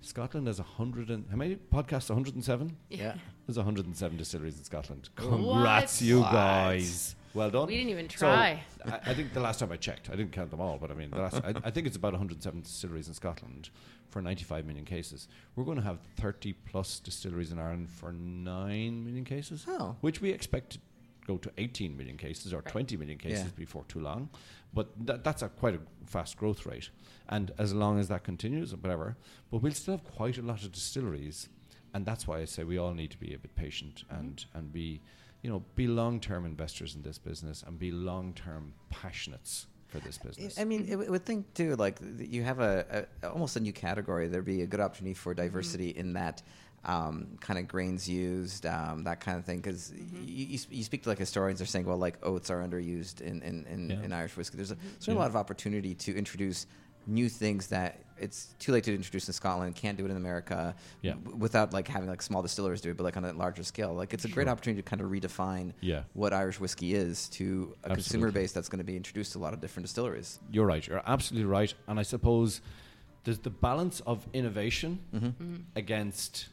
Scotland has 100 and how many podcasts 107? Yeah. There's 107 distilleries in Scotland. What? Congrats, you What? guys. Well done. We didn't even So, try. I, I think the last time I checked, I didn't count them all, but I mean, the last, I, I think it's about 107 distilleries in Scotland for 95 million cases. We're going to have 30 plus distilleries in Ireland for 9 million cases, Oh. which we expect to go to 18 million cases or 20 million cases Yeah. before too long. But that, that's a quite a fast growth rate. And as long as that continues, or whatever, but we'll still have quite a lot of distilleries. And that's why I say we all need to be a bit patient mm-hmm. and, and be, you know, be long term investors in this business and be long term passionates for this business. I mean, it, w- would think too. Like you have a, a almost a new category. There'd be a good opportunity for mm-hmm. diversity in that um, kind of grains used, um, that kind of thing. Because you, you, sp- you speak to like historians are saying, well, like oats are underused in in, in, Yeah. in Irish whiskey. There's a, certainly Yeah. a lot of opportunity to introduce new things that it's too late to introduce in Scotland. Can't do it in America. Yeah. w- without like having like small distillers do it, but like on a larger scale. Like it's a great opportunity to kind of redefine Yeah. what Irish whiskey is to a consumer base that's going to be introduced to a lot of different distilleries. You're right. You're absolutely right. And I suppose there's the balance of innovation Mm-hmm. against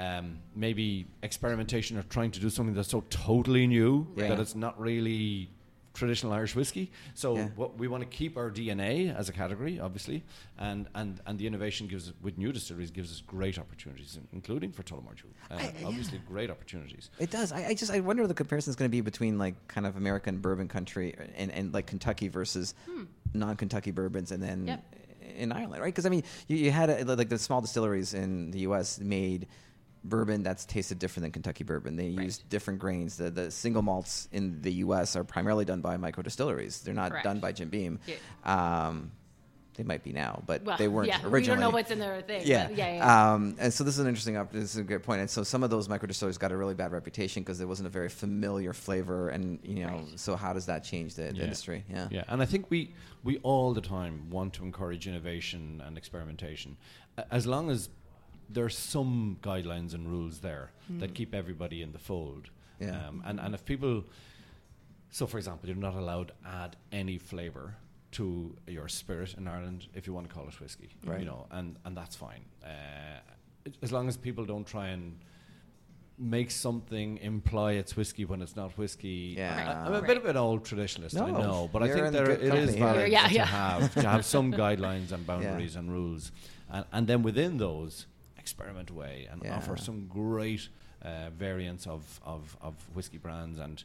um, maybe experimentation or trying to do something that's so totally new Yeah. that it's not really traditional Irish whiskey. So Yeah. what we want to keep our DNA as a category, obviously, and, and, and the innovation gives with new distilleries gives us great opportunities, including for Tullamore Dew. Uh, I- obviously, great opportunities. It does. I, I just I wonder what the comparison is going to be between like kind of American bourbon country and, and like Kentucky versus non-Kentucky bourbons, and then Yep. in Ireland, right? Because I mean, you, you had a, like the small distilleries in the U.S. made bourbon that's tasted different than Kentucky bourbon. They Right. used different grains. The the single malts in the U.S. are primarily done by micro distilleries. They're not Correct. done by Jim Beam. Yeah. Um, they might be now, but Well, they weren't yeah, originally. We don't know what's in their thing. Yeah. but yeah, yeah. Um, and so this is an interesting. This is a great point. And so some of those micro distilleries got a really bad reputation because there wasn't a very familiar flavor. And you know, Right. so how does that change the, the Yeah. industry? Yeah. Yeah, and I think we we all the time want to encourage innovation and experimentation, as long as there's some guidelines and rules there that keep everybody in the fold. Yeah. Um, and and if people, so for example, you're not allowed to add any flavour to your spirit in Ireland if you want to call it whiskey, Right. You know, and and that's fine, uh, as long as people don't try and. Make something imply it's whiskey when it's not whiskey. Yeah. I, am a Right. bit of an old traditionalist, I No, know, but I you're think in there it is here. valid Yeah, to have to have some guidelines and boundaries and rules, and, and then within those, experiment away and Yeah. offer some great uh, variants of, of, of whiskey brands and.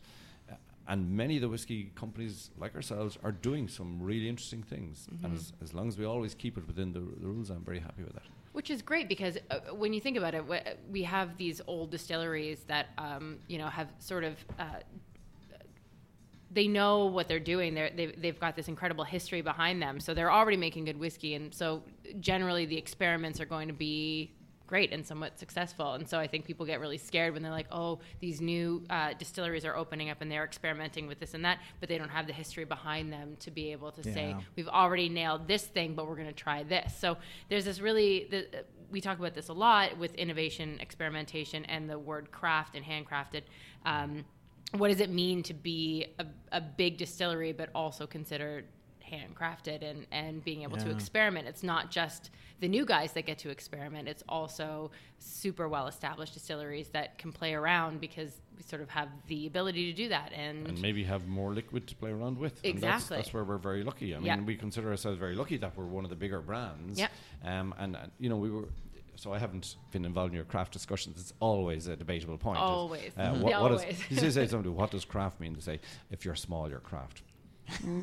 uh, And many of the whiskey companies, like ourselves, are doing some really interesting things. Mm-hmm. And as, as long as we always keep it within the, the rules, I'm very happy with that. Which is great because uh, when you think about it, wh- we have these old distilleries that um, you know have sort of. Uh, they know what they're doing. They're, they've, they've got this incredible history behind them, so they're already making good whiskey, and so generally the experiments are going to be great and somewhat successful. And so I think people get really scared when they're like, "Oh, these new uh, distilleries are opening up and they're experimenting with this and that," but they don't have the history behind them to be able to say, we've already nailed this thing, but we're going to try this. So there's this really, the, we talk about this a lot with innovation, experimentation, and the word craft and handcrafted. Um, what does it mean to be a, a big distillery, but also considered handcrafted and, and being able to experiment? It's not just the new guys that get to experiment, it's also super well established distilleries that can play around because we sort of have the ability to do that. And, and maybe have more liquid to play around with. And that's, Exactly. that's where we're very lucky. I mean, Yeah. we consider ourselves very lucky that we're one of the bigger brands. Yeah. Um, and, uh, you know, we were. So I haven't been involved in your craft discussions. It's always a debatable point. Always. Uh, what, Yeah, what is- always. you say somebody, what does craft mean? To say, if you're small, you're craft.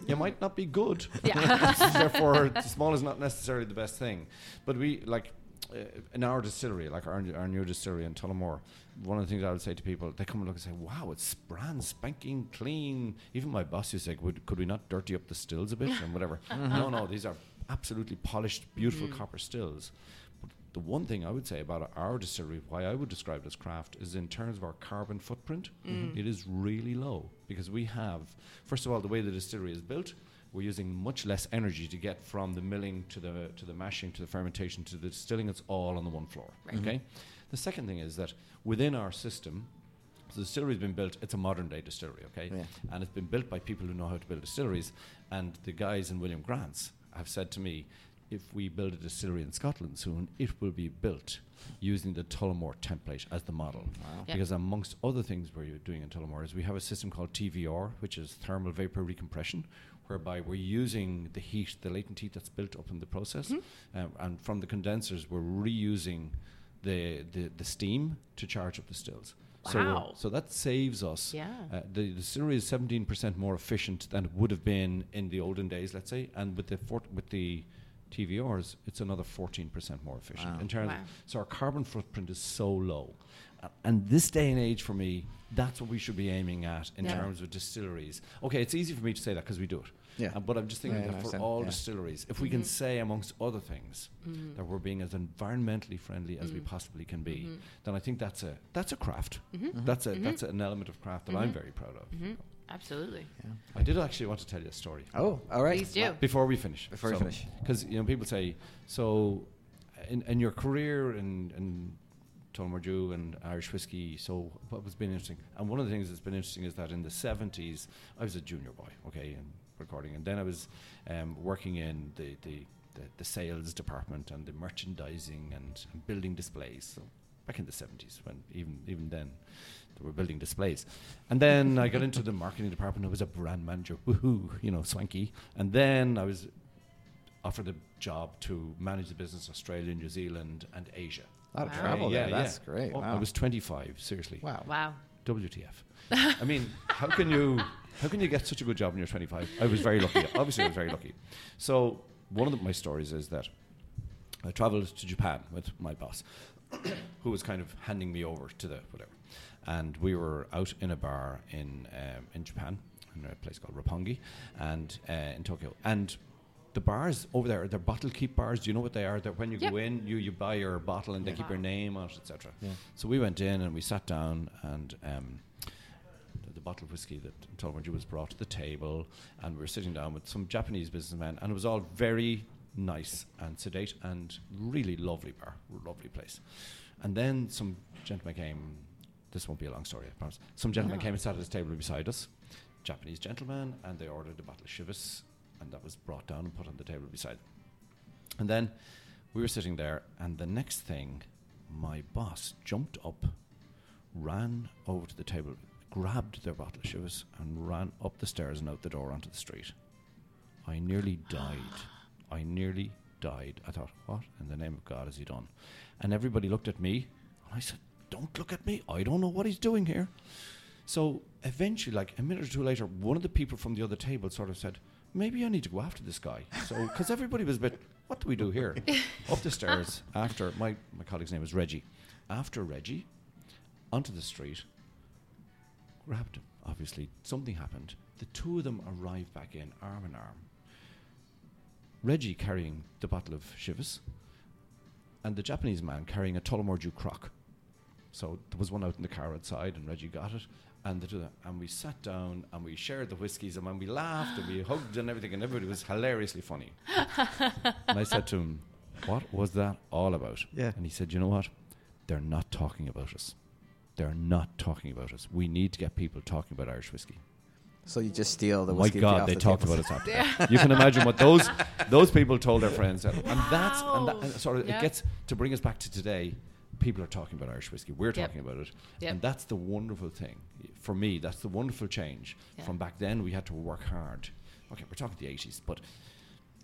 You might not be good. Yeah. Therefore, small is not necessarily the best thing. But we like uh, in our distillery, like our, our new distillery in Tullamore. One of the things I would say to people, they come and look and say, "Wow, it's brand spanking clean." Even my boss used to say, "Would could we not dirty up the stills a bit and whatever?" no, no, these are absolutely polished, beautiful copper stills. The one thing I would say about our distillery, why I would describe it as craft, is in terms of our carbon footprint, mm-hmm. it is really low because we have, first of all, the way the distillery is built, we're using much less energy to get from the milling to the to the mashing to the fermentation to the distilling. It's all on the one floor. Right. Okay. The second thing is that within our system, so the distillery's been built. It's a modern day distillery, okay, Yeah. and it's been built by people who know how to build distilleries. And the guys in William Grant's have said to me, if we build a distillery in Scotland soon, it will be built using the Tullamore template as the model. Yeah. Because amongst other things we're doing in Tullamore is we have a system called TVR, which is thermal vapor recompression, whereby we're using the heat, the latent heat that's built up in the process, Mm-hmm. um, and from the condensers we're reusing the, the, the steam to charge up the stills. So, Wow. so that saves us. Yeah. Uh, the the distillery is 17% more efficient than it would have been in the olden days, let's say, and with the fort with the TVRs, it's another 14% more efficient Wow. in terms. Wow. so our carbon footprint is so low, Uh, and this day and age, for me, that's what we should be aiming at in Yeah. terms of distilleries. Okay, it's easy for me to say that because we do it. Yeah. Uh, but I'm just thinking Yeah, I that for understand. all Yeah. distilleries, if we can mm-hmm. say, amongst other things, mm-hmm. that we're being as environmentally friendly as we mm-hmm. possibly can be, then I think that's a that's a craft. That's a that's an element of craft that I'm very proud of. Absolutely. Yeah. I did actually want to tell you a story. Oh, all right. Please do. Before we finish. Before we finish. Because, you know, people say, so in, in your career in, in Tullamore Dew and Irish whiskey, so what was been interesting? And one of the things that's been interesting is that in the 70s, I was a junior boy, okay, and recording. And then I was um, working in the, the, the, the sales department and the merchandising and, and building displays. So back in the 70s, when even, even then, they were building displays. And then I got into the marketing department. I was a brand manager, woohoo, you know, swanky. And then I was offered a job to manage the business Australia, New Zealand, and Asia. A lot of travel yeah, there. yeah. That's great. Oh, wow. I was 25, seriously. wow. Wow. WTF? I mean, how can you how can you get such a good job when you're 25? I was very lucky. Obviously, I was very lucky. So one of the, my stories is that I travelled to Japan with my boss, who was kind of handing me over to the whatever, and we were out in a bar in um, in Japan, in a place called Roppongi, and uh, in Tokyo, and. The bars over there, they're bottle keep bars. Do you know what they are? They're when you go in, you, you buy your bottle and they keep your name on it, etc. So we went in and we sat down and um, the, the bottle of whiskey that Tullamore Dew was brought to the table, and we were sitting down with some Japanese businessmen, and it was all very nice and sedate and really lovely bar, lovely place. And then some gentleman came. This won't be a long story, I promise. Some gentleman came and sat at his table beside us, Japanese gentleman, and they ordered a bottle of Chivas, and that was brought down and put on the table beside. And then we were sitting there, and the next thing, my boss jumped up, ran over to the table, grabbed their bottle of Chivas, and ran up the stairs and out the door onto the street. I nearly died. I nearly died. I thought, what in the name of God has he done? And everybody looked at me, and I said, don't look at me. I don't know what he's doing here. So eventually, like a minute or two later, one of the people from the other table sort of said, maybe I need to go after this guy. So, because everybody was a bit, what do we do here? Up the stairs after, my, my colleague's name was Reggie. After Reggie, onto the street, grabbed him. Obviously, something happened. The two of them arrived back in, arm in arm. Reggie carrying the bottle of Chivas, and the Japanese man carrying a Tullamore Dew crock. So there was one out in the car outside, and Reggie got it. And, the two, and we sat down and we shared the whiskies, and when we laughed and we hugged and everything, and everybody was hilariously funny. and I said to him, What was that all about? Yeah. And he said, You know what? They're not talking about us. They're not talking about us. We need to get people talking about Irish whiskey. So you just steal the whiskey. My God, off they the talked tables. about us after that. You can imagine what those those people told their friends, and that's and, that, Wow. and sort of Yep. it gets to bring us back to today. People are talking about Irish whiskey. We're Yep. talking about it, Yep. and that's the wonderful thing for me. That's the wonderful change Yeah. from back then. We had to work hard. Okay, we're talking the eighties, but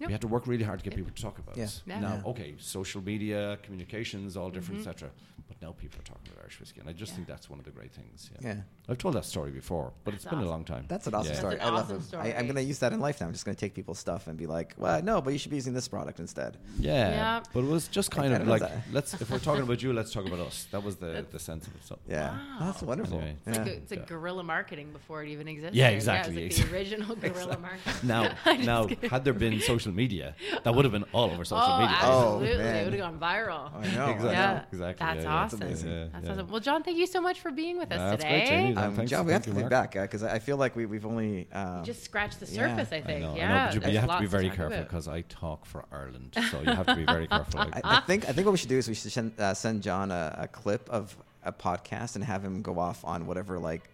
Yep. we had to work really hard to get people to talk about Yeah. us. Yeah. Now, Yeah. okay, social media, communications, all different, Mm-hmm. etc. But now people are talking about Irish whiskey, and I just Yeah. think that's one of the great things. Yeah. Yeah. I've told that story before, but That's it's been a long time. That's an awesome Yeah. story. That's an I love awesome it. story. I, I'm going to use that in life now. I'm just going to take people's stuff and be like, well, no, but you should be using this product instead. Yeah, Yeah. but it was just kind of like let's if we're talking about you, let's talk about us. That was the the sense of it. So Yeah. Wow. That's wonderful. Anyway. It's, Yeah. like a, it's a Yeah. guerrilla marketing before it even existed. Yeah, it was exactly, like the original guerrilla marketing. now, now, had there been social media, that would have been all over social oh, media. Oh, absolutely. it would have gone viral. I know. Exactly. Yeah, know. exactly, That's yeah, yeah. Awesome. That's amazing. Yeah, That's yeah. awesome. Well, John, thank you so much for being with us That's today. great, Jamie. Um, Thanks- John, we have to be back because I feel like we, we've only. Um, Just scratch the surface, I I think. know, yeah, I know, but you, but you have to be very talk careful because I talk for Ireland, so you have to be very careful. I, I think I think what we should do is we should send, uh, send John a, a clip of a podcast and have him go off on whatever like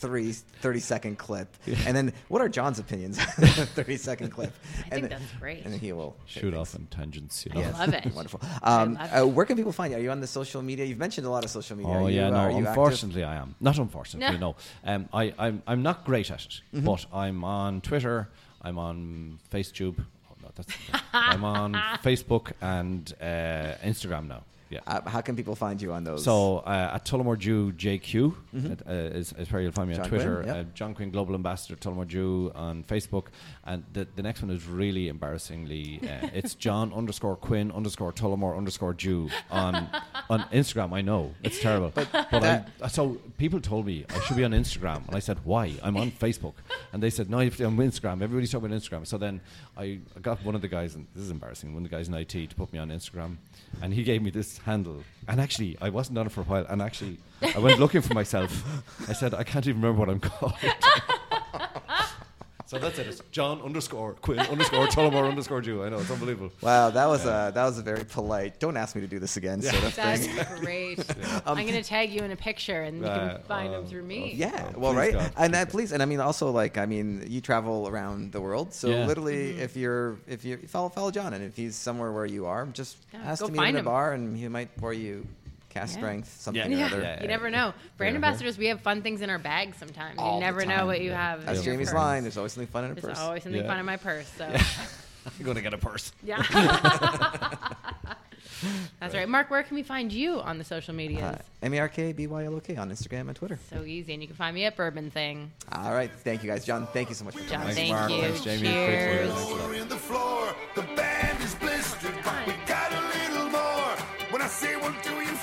three 30 second clip, and then what are John's opinions? thirty second clip. I and think then- that's great. And then he will Shoot off on tangents, you know. I love it. Wonderful. I Um, love uh, where can people find you? Are you on the social media? You've mentioned a lot of social media. Oh Are you, yeah, uh, no. are you active? Unfortunately, I am not. Unfortunately, No. no. Um, I, I'm I'm not great at it, Mm-hmm. but I'm on Twitter. I'm on FaceTube. Oh, no, that's, I'm on Facebook and uh, Instagram now. Yeah. Uh, how can people find you on those? So uh, at Tullamore Dew JQ uh, is, is where you'll find me John on Twitter. Quinn, yep. uh, John Quinn Global Ambassador Tullamore Dew on Facebook, and the, the next one is really embarrassingly uh, it's John underscore Quinn underscore Tullamore underscore Dew on on Instagram. I know it's terrible, but, I, so people told me I should be on Instagram, and I said why? I'm on Facebook, and they said no, you have to be on Instagram. Everybody's talking about Instagram. So then I I got one of the guys, and this is embarrassing. One of the guys in IT to put me on Instagram, and he gave me this handle. And actually, I wasn't on it for a while. And actually, I went looking for myself. I said, I can't even remember what I'm called. so that's it. It's John underscore Quinn underscore Tullamore underscore Dew. I know it's unbelievable. wow, that was a that was a very polite. Don't ask me to do this again sort of That's thing. great. I'm going to tag you in a picture, and you Uh, can find them uh, through me. Yeah, Oh, well, right, God, and please, that please, and I mean also like I mean you travel around the world, so Yeah. literally Mm-hmm. if you're if you follow follow John, and if he's somewhere where you are, just Yeah, ask go to meet him in a bar, and he might pour you podcast yeah. strength, something yeah. or other. Yeah, you never know. Brand ambassadors, we have fun things in our bags sometimes. All you never know what you have. That's Jamie's line. There's always something fun in a There's purse. There's always something fun in my purse. So. I'm going to get a purse. Yeah. That's right. right. Mark, where can we find you on the social medias? Uh, M-E-R-K-B-Y-L-O-K on Instagram and Twitter. So easy. And you can find me at Bourbon Thing. All right. Thank you, guys. John, thank you so much for John, coming. Thank You. Thanks, Jamie. Cheers. Cheers. Thanks,